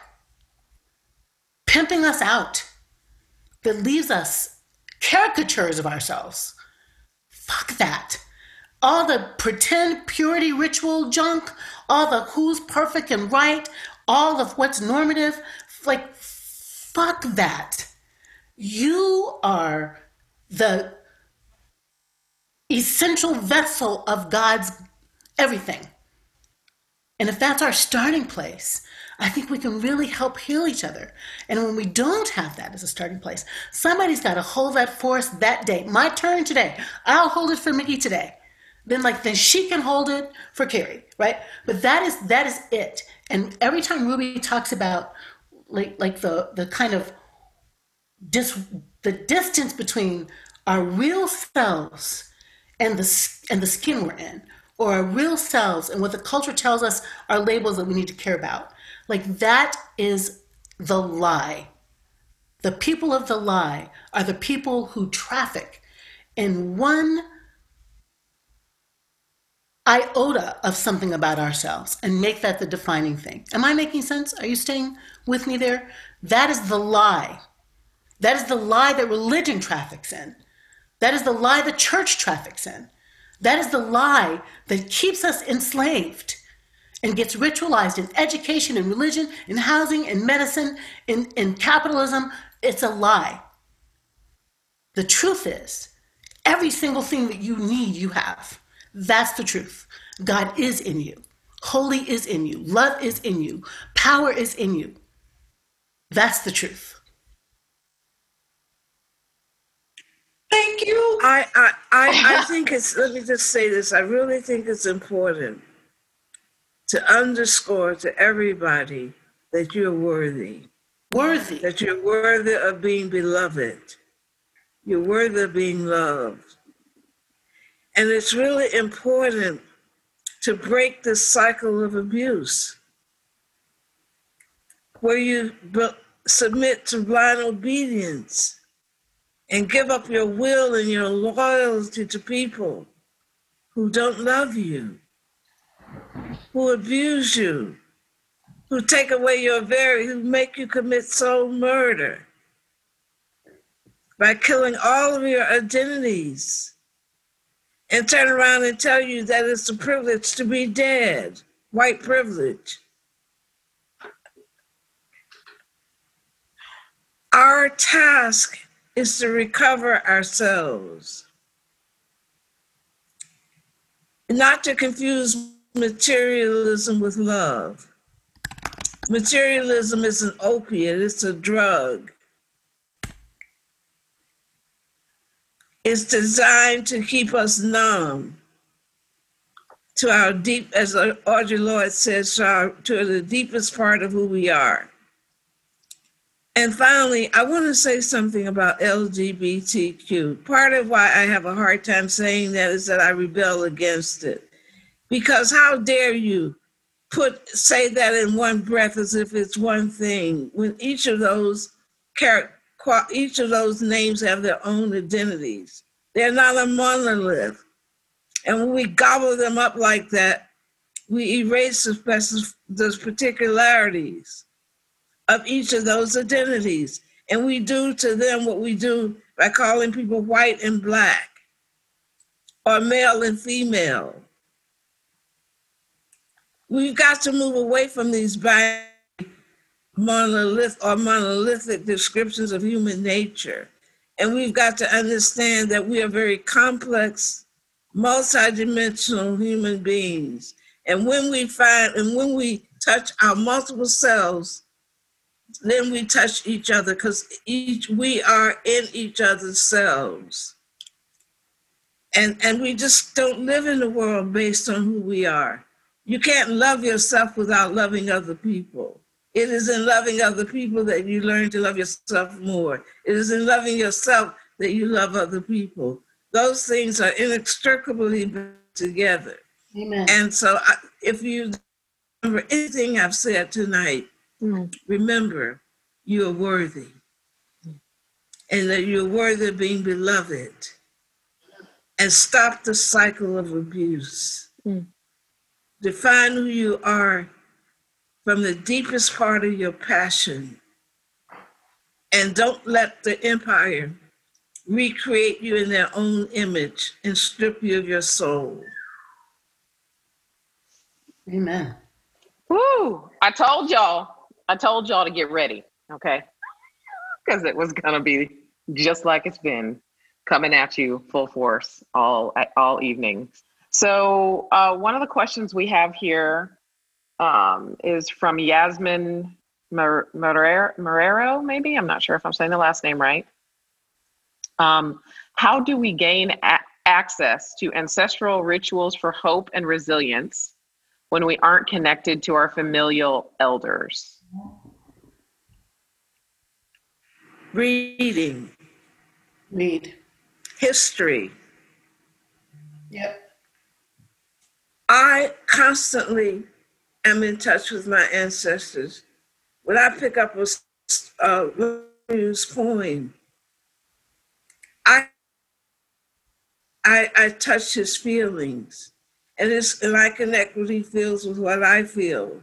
pimping us out, that leaves us caricatures of ourselves. Fuck that. All the pretend purity ritual junk, all the who's perfect and right, all of what's normative, like, fuck that. You are the essential vessel of God's everything. And if that's our starting place, I think we can really help heal each other. And when we don't have that as a starting place, somebody's got to hold that for us that day. My turn today. I'll hold it for Micky today. Then like then she can hold it for Carrie, right? But that is that is it. And every time Ruby talks about like like the the kind of dis, the distance between our real selves and the and the skin we're in, or our real selves and what the culture tells us are labels that we need to care about like that is the lie. The people of the lie are the people who traffic in one iota of something about ourselves and make that the defining thing. Am I making sense? Are you staying with me there? That is the lie. That is the lie that religion traffics in. That is the lie the church traffics in. That is the lie that keeps us enslaved and gets ritualized in education and religion, in housing, in medicine, in, in capitalism, it's a lie. The truth is, every single thing that you need, you have. That's the truth. God is in you. Holy is in you. Love is in you. Power is in you. That's the truth. Thank you. I, I, I, I think it's, let me just say this. I really think it's important to underscore to everybody that you're worthy. Worthy. That you're worthy of being beloved. You're worthy of being loved. And it's really important to break this cycle of abuse where you submit to blind obedience and give up your will and your loyalty to people who don't love you, who abuse you, who take away your very, who make you commit soul murder by killing all of your identities and turn around and tell you that it's a privilege to be dead, white privilege. Our task is to recover ourselves, not to confuse materialism with love. Materialism is an opiate, it's a drug. It's designed to keep us numb to our deep, as Audre Lorde says, to, our, to the deepest part of who we are. And finally, I want to say something about LGBTQ. Part of why I have a hard time saying that is that I rebel against it. Because how dare you put say that in one breath as if it's one thing when each of those each of those names have their own identities. They're not a monolith. And when we gobble them up like that, we erase those particularities of each of those identities. And we do to them what we do by calling people white and black, or male and female. We've got to move away from these monolith or monolithic descriptions of human nature. And we've got to understand that we are very complex, multidimensional human beings. And when we find and when we touch our multiple selves, then we touch each other because each we are in each other's selves. And and we just don't live in the world based on who we are. You can't love yourself without loving other people. It is in loving other people that you learn to love yourself more. It is in loving yourself that you love other people. Those things are inextricably together. Amen. And so, I, if you remember anything I've said tonight, mm. remember you are worthy and that you're worthy of being beloved and stop the cycle of abuse. Mm. Define who you are from the deepest part of your passion. And don't let the empire recreate you in their own image and strip you of your soul. Amen. Woo! I told y'all, I told y'all to get ready, okay? Because it was gonna be just like it's been coming at you full force all all evening. So uh, one of the questions we have here um, is from Yasmin Marrero, maybe? I'm not sure if I'm saying the last name right. Um, how do we gain a- access to ancestral rituals for hope and resilience when we aren't connected to our familial elders? Reading. Read. History. Yep. I constantly am in touch with my ancestors. When I pick up a uh, poem, I, I I touch his feelings, and it's and I connect feels with what I feel.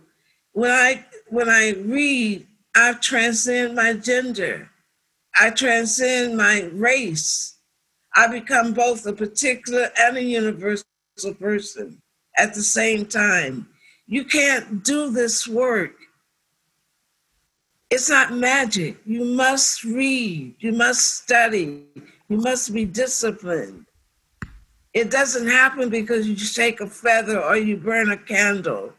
When I when I read, I transcend my gender. I transcend my race. I become both a particular and a universal person at the same time. You can't do this work. It's not magic. You must read, you must study, you must be disciplined. It doesn't happen because you shake a feather or you burn a candle.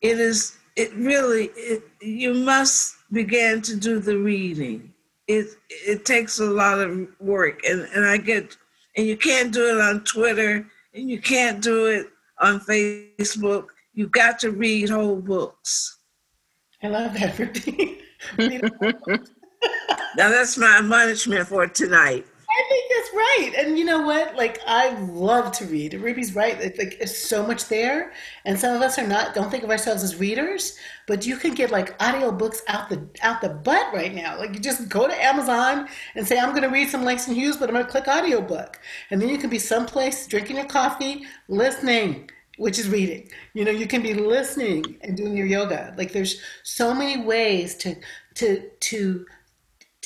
It is, it really, it, you must begin to do the reading. It, it takes a lot of work, and, and I get, and you can't do it on Twitter, and you can't do it on Facebook. You've got to read whole books. I love that, Ruby. now that's my punishment for tonight. Right. And you know what? Like I love to read. Ruby's right. It's like it's so much there. And some of us are not don't think of ourselves as readers, but you can get like audiobooks out the out the butt right now. Like you just go to Amazon and say, I'm gonna read some Langston Hughes, but I'm gonna click audiobook. And then you can be someplace drinking your coffee, listening which is reading. You know, you can be listening and doing your yoga. Like there's so many ways to to to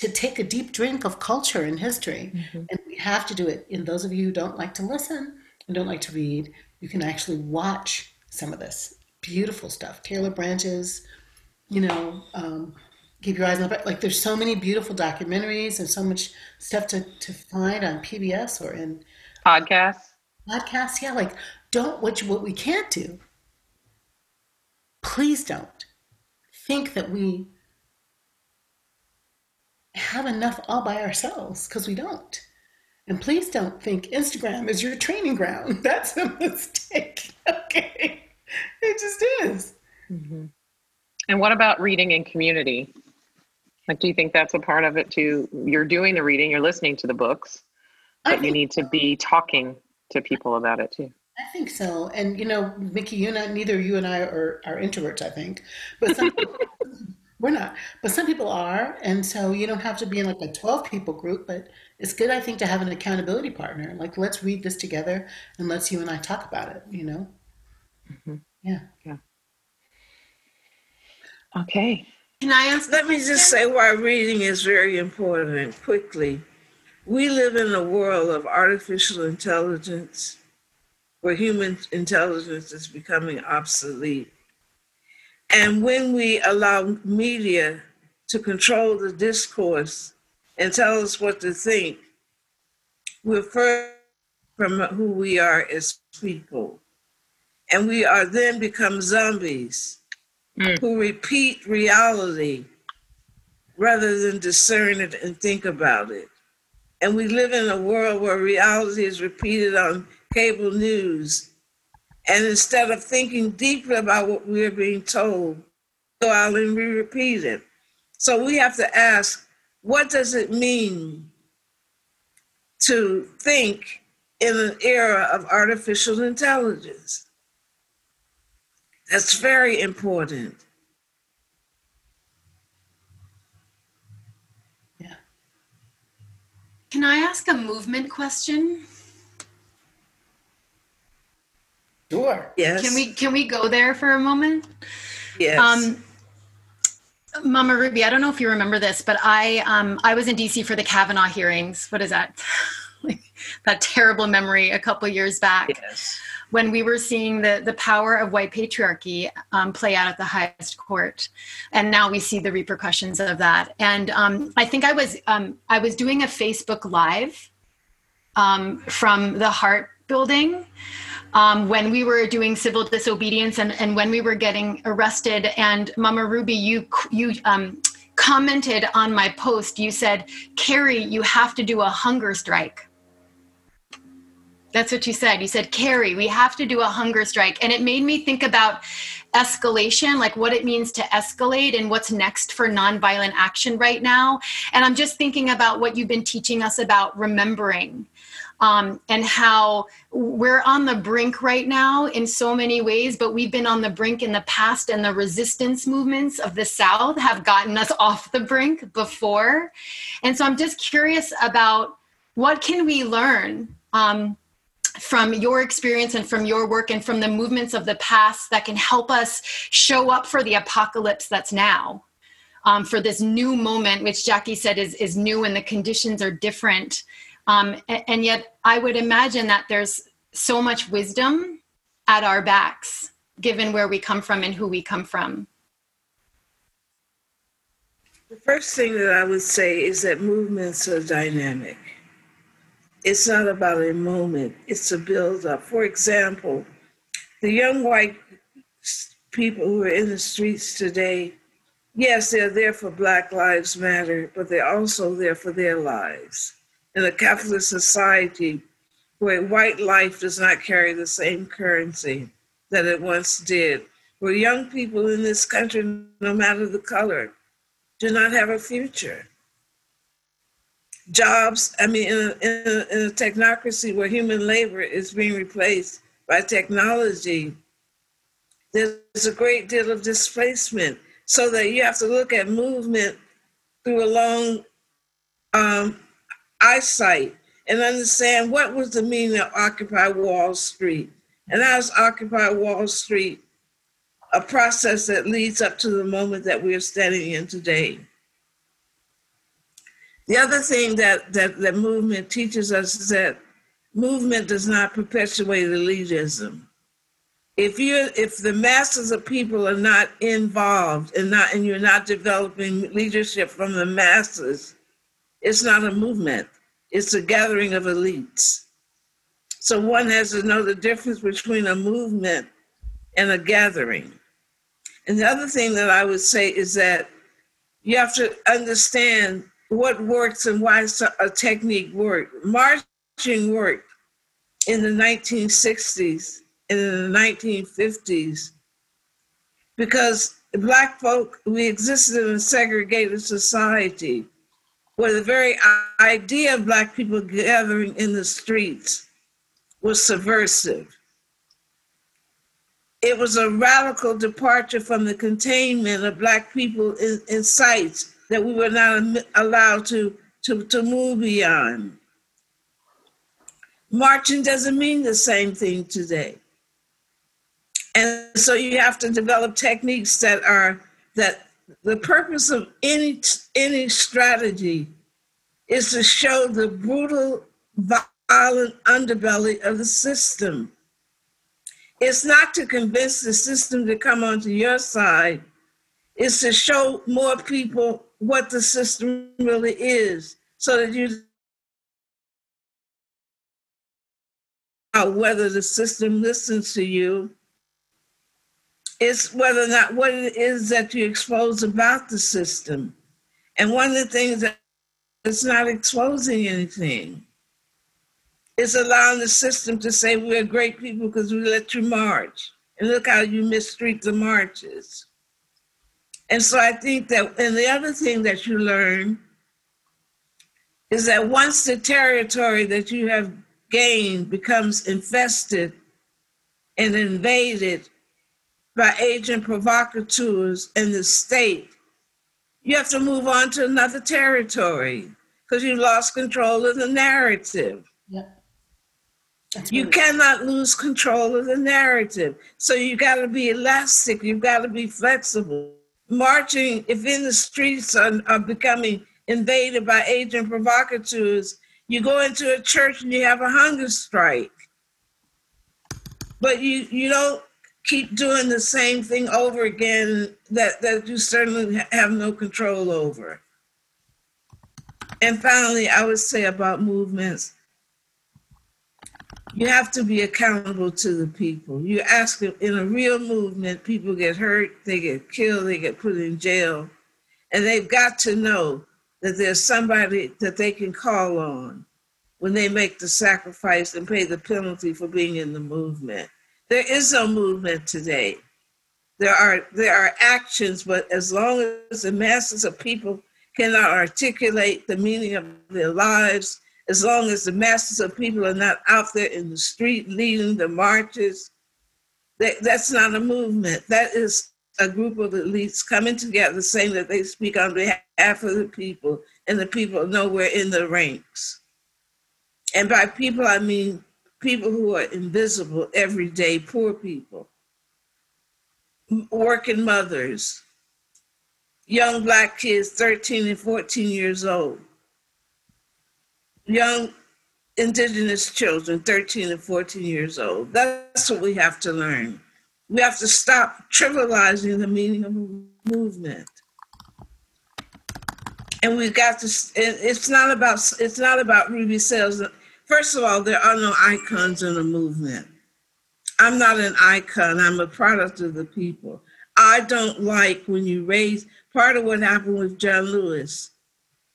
to take a deep drink of culture and history. Mm-hmm. And we have to do it. And those of you who don't like to listen and don't like to read, you can actually watch some of this beautiful stuff. Taylor Branch's, you know, um, keep your eyes on the like there's so many beautiful documentaries and so much stuff to, to find on PBS or in podcasts. Podcasts, yeah. Like don't what you, what we can't do. Please don't think that we have enough all by ourselves because we don't. And please don't think Instagram is your training ground. That's a mistake. Okay. It just is. Mm-hmm. And what about reading in community? Like, do you think that's a part of it too? You're doing the reading, you're listening to the books, but you need to be talking to people about it too. I think so. And you know, Micky, you know, neither you and I are, are introverts, I think. But some We're not, but some people are, and so you don't have to be in like a twelve people group. But it's good, I think, to have an accountability partner. Like, let's read this together, and let's you and I talk about it. You know? Mm-hmm. Yeah. Yeah. Okay. Can I ask? Let me just say why reading is very important. Quickly, we live in a world of artificial intelligence, where human intelligence is becoming obsolete and when we allow media to control the discourse and tell us what to think, we're further from who we are as people. And we are then become zombies mm. who repeat reality rather than discern it and think about it. And we live in a world where reality is repeated on cable news and instead of thinking deeply about what we're being told, go out and we repeat it. So we have to ask, what does it mean to think in an era of artificial intelligence? That's very important. Yeah. Can I ask a movement question? Sure. Yes. Can we can we go there for a moment? Yes. Um, Mama Ruby, I don't know if you remember this, but I um, I was in DC for the Kavanaugh hearings. What is that? that terrible memory a couple years back. Yes. When we were seeing the, the power of white patriarchy um, play out at the highest court, and now we see the repercussions of that. And um, I think I was um, I was doing a Facebook live um, from the Hart Building, um, when we were doing civil disobedience and, and when we were getting arrested. And Mama Ruby, you you um, commented on my post. You said, "Carrie, you have to do a hunger strike." That's what you said. You said, Carrie, we have to do a hunger strike. And it made me think about escalation, like what it means to escalate and what's next for nonviolent action right now. And I'm just thinking about what you've been teaching us about remembering um, and how we're on the brink right now in so many ways, but we've been on the brink in the past, and the resistance movements of the South have gotten us off the brink before. And so I'm just curious about what can we learn um, from your experience and from your work and from the movements of the past that can help us show up for the apocalypse that's now. Um, for this new moment, which Jacqui said is, is new and the conditions are different. Um, and, yet, I would imagine that there's so much wisdom at our backs, given where we come from and who we come from. The first thing that I would say is that movements are dynamic. It's not about a moment, it's a build up. For example, the young white people who are in the streets today, yes, they're there for Black Lives Matter, but they're also there for their lives in a capitalist society where white life does not carry the same currency that it once did, where young people in this country, no matter the color, do not have a future. Jobs, I mean, in a, in a, in a technocracy where human labor is being replaced by technology, there's a great deal of displacement. So that you have to look at movement through a long um, eyesight and understand what was the meaning of Occupy Wall Street. And as Occupy Wall Street a process that leads up to the moment that we are standing in today. The other thing that, that, that movement teaches us is that movement does not perpetuate elitism. If you if the masses of people are not involved and not and you're not developing leadership from the masses, it's not a movement. It's a gathering of elites. So one has to know the difference between a movement and a gathering. And the other thing that I would say is that you have to understand what works and why a technique worked. Marching worked in the 1960s and in the 1950s because Black folk, we existed in a segregated society where the very idea of Black people gathering in the streets was subversive it was a radical departure from the containment of Black people in, in sites that we were not allowed to, to, to move beyond. Marching doesn't mean the same thing today. And so you have to develop techniques that are that the purpose of any any strategy is to show the brutal violent underbelly of the system it's not to convince the system to come onto your side, it's to show more people what the system really is so that you whether the system listens to you. It's whether or not what it is that you expose about the system. And one of the things that it's not exposing anything. It's allowing the system to say we're great people because we let you march. And look how you mistreat the marches. And so I think that, and the other thing that you learn is that once the territory that you have gained becomes infested and invaded by agent provocateurs in the state, you have to move on to another territory because you lost control of the narrative. Yep. That's you cannot lose control of the narrative. So you got to be elastic. You've got to be flexible. Marching, if in the streets are, are becoming invaded by agent provocateurs, you go into a church and you have a hunger strike. But you, you don't keep doing the same thing over again that, that you certainly have no control over. And finally, I would say about movements you have to be accountable to the people. You ask them in a real movement, people get hurt, they get killed, they get put in jail, and they've got to know that there's somebody that they can call on when they make the sacrifice and pay the penalty for being in the movement. There is no movement today. There are there are actions, but as long as the masses of people cannot articulate the meaning of their lives as long as the masses of people are not out there in the street leading the marches, that, that's not a movement. That is a group of elites coming together saying that they speak on behalf of the people and the people know we're in the ranks. And by people, I mean people who are invisible every day, poor people, working mothers, young black kids, 13 and 14 years old, young indigenous children, 13 and 14 years old. That's what we have to learn. We have to stop trivializing the meaning of movement. And we've got to, it's not about, it's not about Ruby Sales. First of all, there are no icons in a movement. I'm not an icon, I'm a product of the people. I don't like when you raise, part of what happened with John Lewis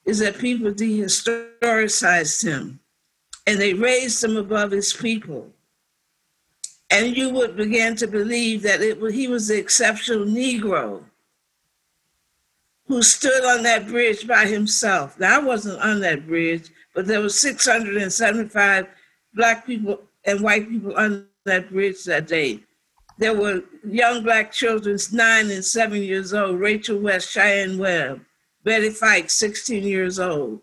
is that people dehistoricized him and they raised him above his people. and you would begin to believe that it he was the exceptional Negro who stood on that bridge by himself. Now I wasn't on that bridge, but there were 675 black people and white people on that bridge that day. There were young black children, nine and seven years old, Rachel West, Sheyann Webb, Betty Fike, 16 years old,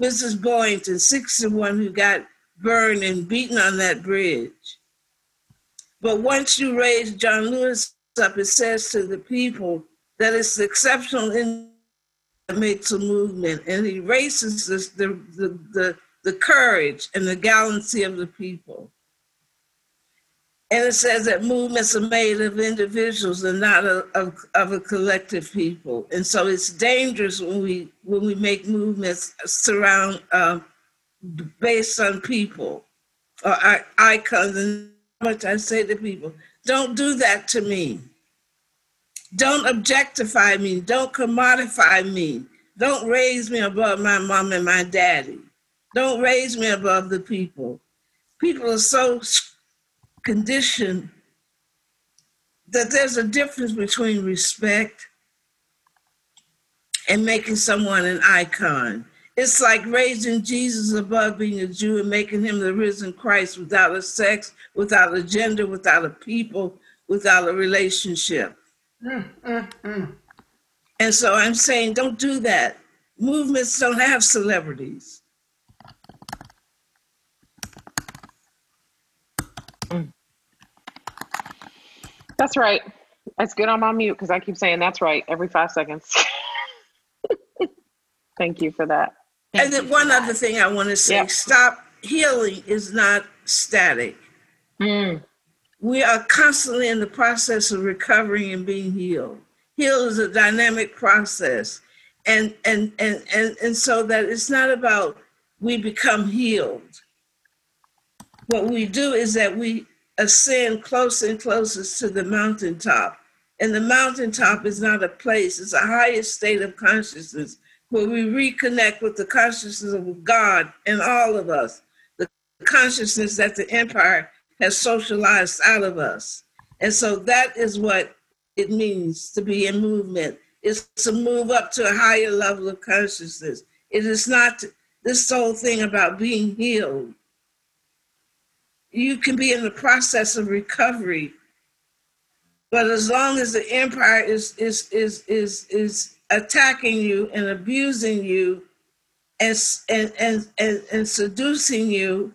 Mrs. Boynton, 61, who got burned and beaten on that bridge. But once you raise John Lewis up, it says to the people that it's exceptional in makes a movement, and this, the, the, the, the courage and the gallantry of the people. And it says that movements are made of individuals and not of, of, of, a collective people. And so it's dangerous when we when we make movements surround uh, based on people or icons. And how much I say to people, don't do that to me. Don't objectify me. Don't commodify me. Don't raise me above my mom and my daddy. Don't raise me above the people. People are so conditioned that there's a difference between respect and making someone an icon. It's like raising Jesus above being a Jew and making him the risen Christ without a sex, without a gender, without a people, without a relationship. Mm, mm, mm. And so I'm saying, don't do that. Movements don't have celebrities. That's right. That's good I'm on mute because I keep saying that's right every five seconds. Thank you for that. Thank and then one that. other thing I want to say yep. stop healing is not static. Mm. We are constantly in the process of recovering and being healed. Heal is a dynamic process. And and and and, and so that it's not about we become healed. What we do is that we ascend closer and closer to the mountaintop. And the mountaintop is not a place, it's a higher state of consciousness where we reconnect with the consciousness of God in all of us, the consciousness that the empire has socialized out of us. And so that is what it means to be in movement. It's to move up to a higher level of consciousness. It is not this whole thing about being healed you can be in the process of recovery. But as long as the empire is is is is is attacking you and abusing you and and and and, and seducing you,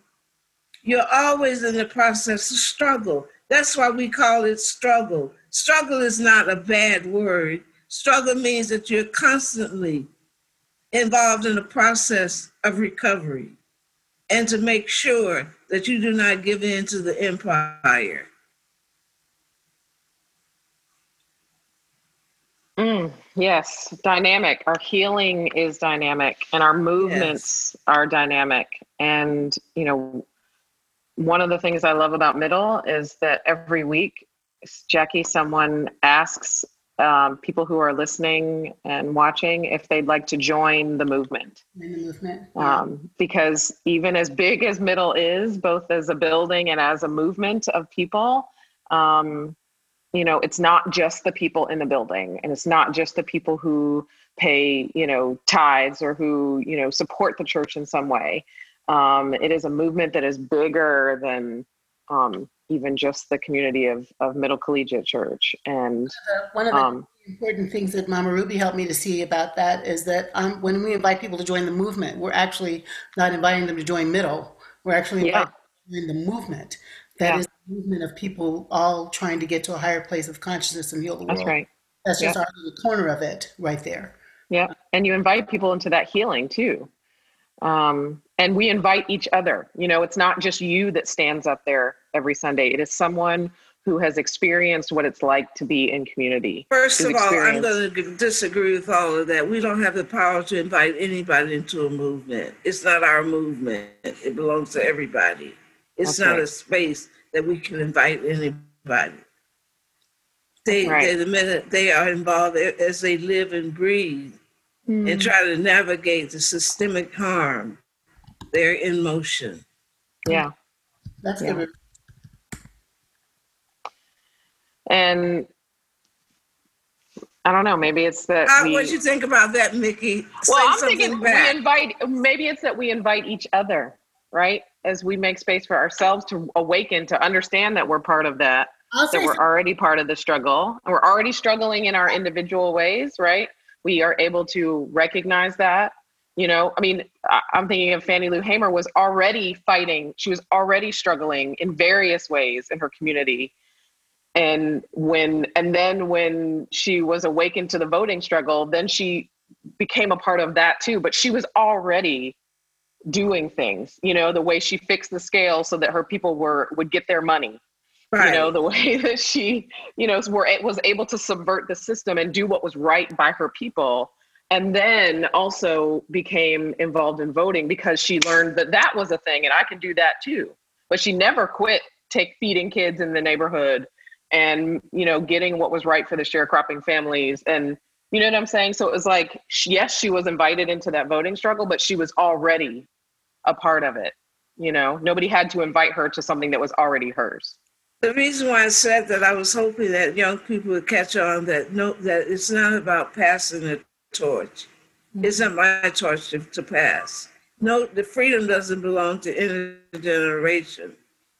you're always in the process of struggle. That's why we call it struggle. Struggle is not a bad word. Struggle means that you're constantly involved in the process of recovery and to make sure that you do not give in to the empire. Mm, yes, dynamic. Our healing is dynamic and our movements yes. are dynamic. And, you know, one of the things I love about Middle is that every week, Jacqui, someone asks um, people who are listening and watching if they'd like to join the movement. In the movement. Yeah. Um, because even as big as Middle is, both as a building and as a movement of people, um, you know, it's not just the people in the building and it's not just the people who pay, you know, tithes or who, you know, support the church in some way. Um, it is a movement that is bigger than um, even just the community of, of middle collegiate church. And one of the, um, important things that Mama Ruby helped me to see about that is that um, when we invite people to join the movement, we're actually not inviting them to join middle. We're actually inviting yeah. them to join the movement. That yeah. is the movement of people all trying to get to a higher place of consciousness and heal the world. That's right. That's just yeah. our little corner of it right there. Yeah. And you invite people into that healing too. Um, and we invite each other. You know, it's not just you that stands up there every Sunday. It is someone who has experienced what it's like to be in community. First of all, I'm going to disagree with all of that. We don't have the power to invite anybody into a movement. It's not our movement. It belongs to everybody. It's okay. not a space that we can invite anybody. They, right. they the minute they are involved as they live and breathe mm. and try to navigate the systemic harm, they're in motion. Yeah. That's yeah. good and I don't know. Maybe it's that. Uh, we, what you think about that, Micky? well, Say I'm thinking back. we invite. Maybe it's that we invite each other, right? As we make space for ourselves to awaken, to understand that we're part of that, I'll that we're something. already part of the struggle. and We're already struggling in our individual ways, right? We are able to recognize that. You know, I mean, I'm thinking of Fannie Lou Hamer was already fighting. She was already struggling in various ways in her community. And when, and then when she was awakened to the voting struggle, then she became a part of that too. But she was already doing things, you know, the way she fixed the scale so that her people were would get their money right. you know the way that she you know were, was able to subvert the system and do what was right by her people and then also became involved in voting because she learned that that was a thing and i can do that too. But she never quit take feeding kids in the neighborhood and you know getting what was right for the sharecropping families and you know what i'm saying? So it was like yes she was invited into that voting struggle but she was already a part of it you know? Nobody had to invite her to something that was already hers The reason why I said that I was hoping that young people would catch on that no, that it's not about passing the torch. Mm-hmm. It's not my torch to, to pass. No, the freedom doesn't belong to any generation.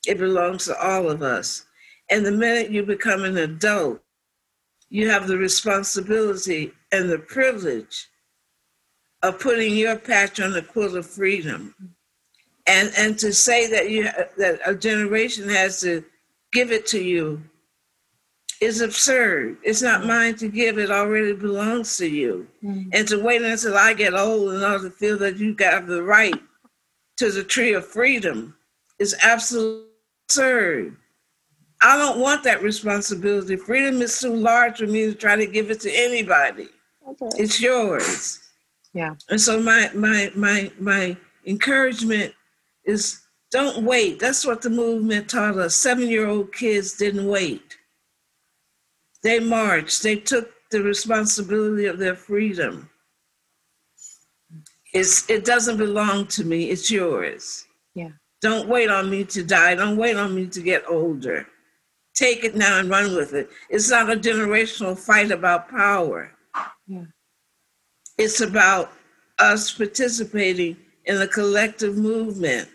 It belongs to all of us. And the minute you become an adult, you have the responsibility and the privilege of putting your patch on the quilt of freedom. And and to say that you that a generation has to give it to you is absurd. It's not mm. mine to give, it already belongs to you. Mm. And to wait until I get old in order to feel that you got the right to the tree of freedom is absolutely absurd. I don't want that responsibility. Freedom is too large for me to try to give it to anybody. It's yours. yeah And so my my my my encouragement is don't wait. That's what the movement taught us. Seven-year-old kids didn't wait. They marched. They took the responsibility of their freedom. It's it doesn't belong to me. It's yours. Yeah. Don't wait on me to die. Don't wait on me to get older. Take it now and run with it. It's not a generational fight about power. Yeah. It's about us participating in a collective movement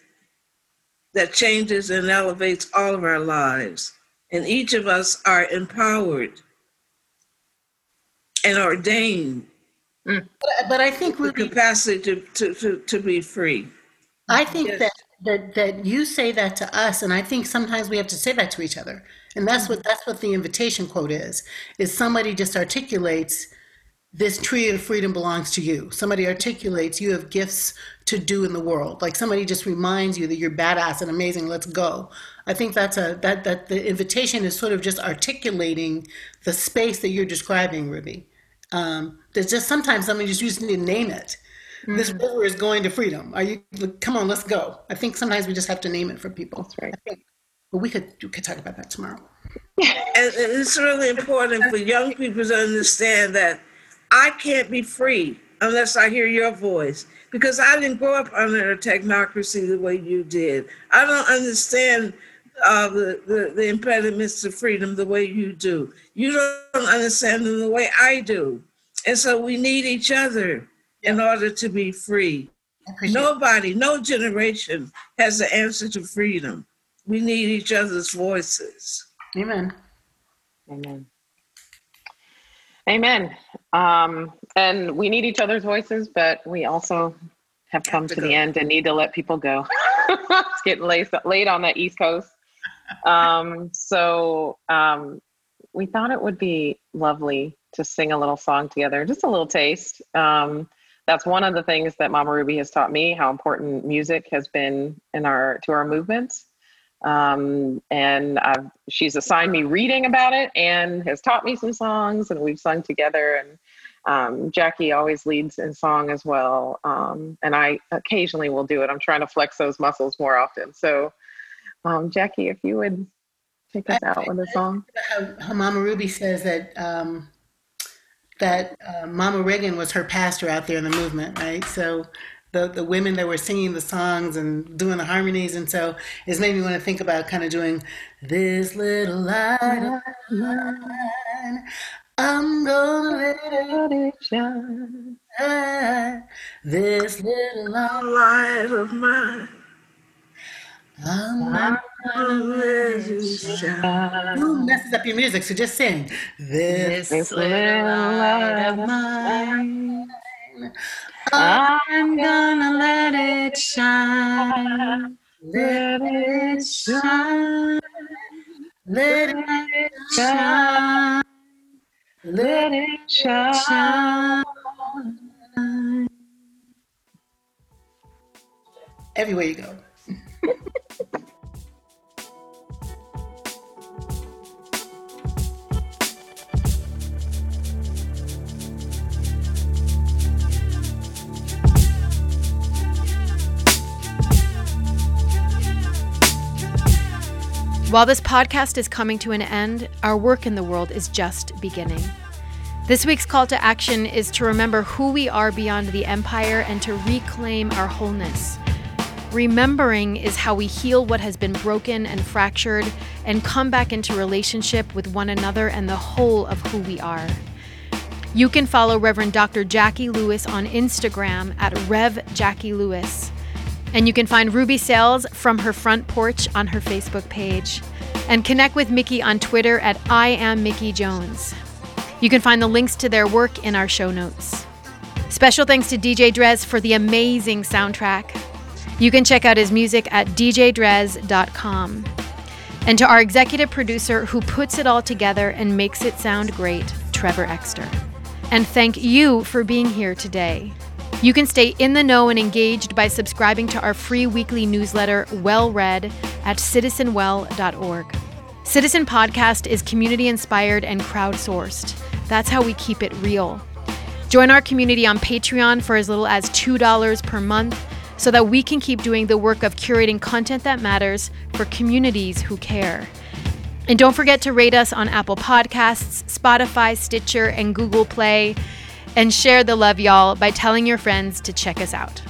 that changes and elevates all of our lives. And each of us are empowered and ordained mm. But, but I think Ruby, capacity to, to, to, to be free. I think Yes. that, that that you say that to us, and I think sometimes we have to say that to each other. And that's mm. what that's what the invitation quote is. Is somebody just articulates this tree of freedom belongs to you. Somebody articulates you have gifts to do in the world. Like somebody just reminds you that you're badass and amazing. Let's go. I think that's a that that the invitation is sort of just articulating the space that you're describing, Ruby. Um, there's just sometimes somebody just used to name it. This river is going to freedom. Are you? Come on, let's go. I think sometimes we just have to name it for people. That's right. But we could we could talk about that tomorrow. And and it's really important for young people to understand that I can't be free unless I hear your voice because I didn't grow up under a technocracy the way you did. I don't understand uh, the, the, the impediments to freedom the way you do. You don't understand them the way I do. And so we need each other in order to be free. I it. Nobody, no generation has the answer to freedom. We need each other's voices. Amen. Amen. Amen. Um, and we need each other's voices, but we also have come to to the end and need to let people go. it's getting late, late on the East Coast. Um, so um, we thought it would be lovely to sing a little song together, just a little taste. Um, that's one of the things that Mama Ruby has taught me how important music has been in our to our movements. Um, and I've, she's assigned me reading about it and has taught me some songs, and we've sung together. And um, Jacqui always leads in song as well, um, and I occasionally will do it. I'm trying to flex those muscles more often. So, um, Jacqui, if you would take us out with a song. How, Mama Ruby says that um, that uh, Mama Reagon was her pastor out there in the movement, right? So the, the women that were singing the songs and doing the harmonies. And so it's made me want to think about kind of doing this little light of mine. I'm gonna let it shine. This little light of mine. I'm gonna let it shine. Who messes up your music? So just sing. This, This little little light of mine. I'm gonna let it shine. Let it shine. Let it shine. Let it shine. Everywhere you go. While this podcast is coming to an end, our work in the world is just beginning. This week's call to action is to remember who we are beyond the empire and to reclaim our wholeness. Remembering is how we heal what has been broken and fractured and come back into relationship with one another and the whole of who we are. You can follow Reverend Dr. Jacqui Lewis on Instagram at Rev Jacqui Lewis. And you can find Ruby Sales from her front porch on her Facebook page. And connect with Micky on Twitter at I am Micky Jones. You can find the links to their work in our show notes. Special thanks to DJ Drez for the amazing soundtrack. You can check out his music at djdrez.com. And to our executive producer who puts it all together and makes it sound great, Trevor Exter. And thank you for being here today. You can stay in the know and engaged by subscribing to our free weekly newsletter, Well Read, at citizenwell.org. Citizen Podcast is community inspired and crowdsourced. That's how we keep it real. Join our community on Patreon for as little as $2 per month so that we can keep doing the work of curating content that matters for communities who care. And don't forget to rate us on Apple Podcasts, Spotify, Stitcher, and Google Play. And share the love, y'all, by telling your friends to check us out.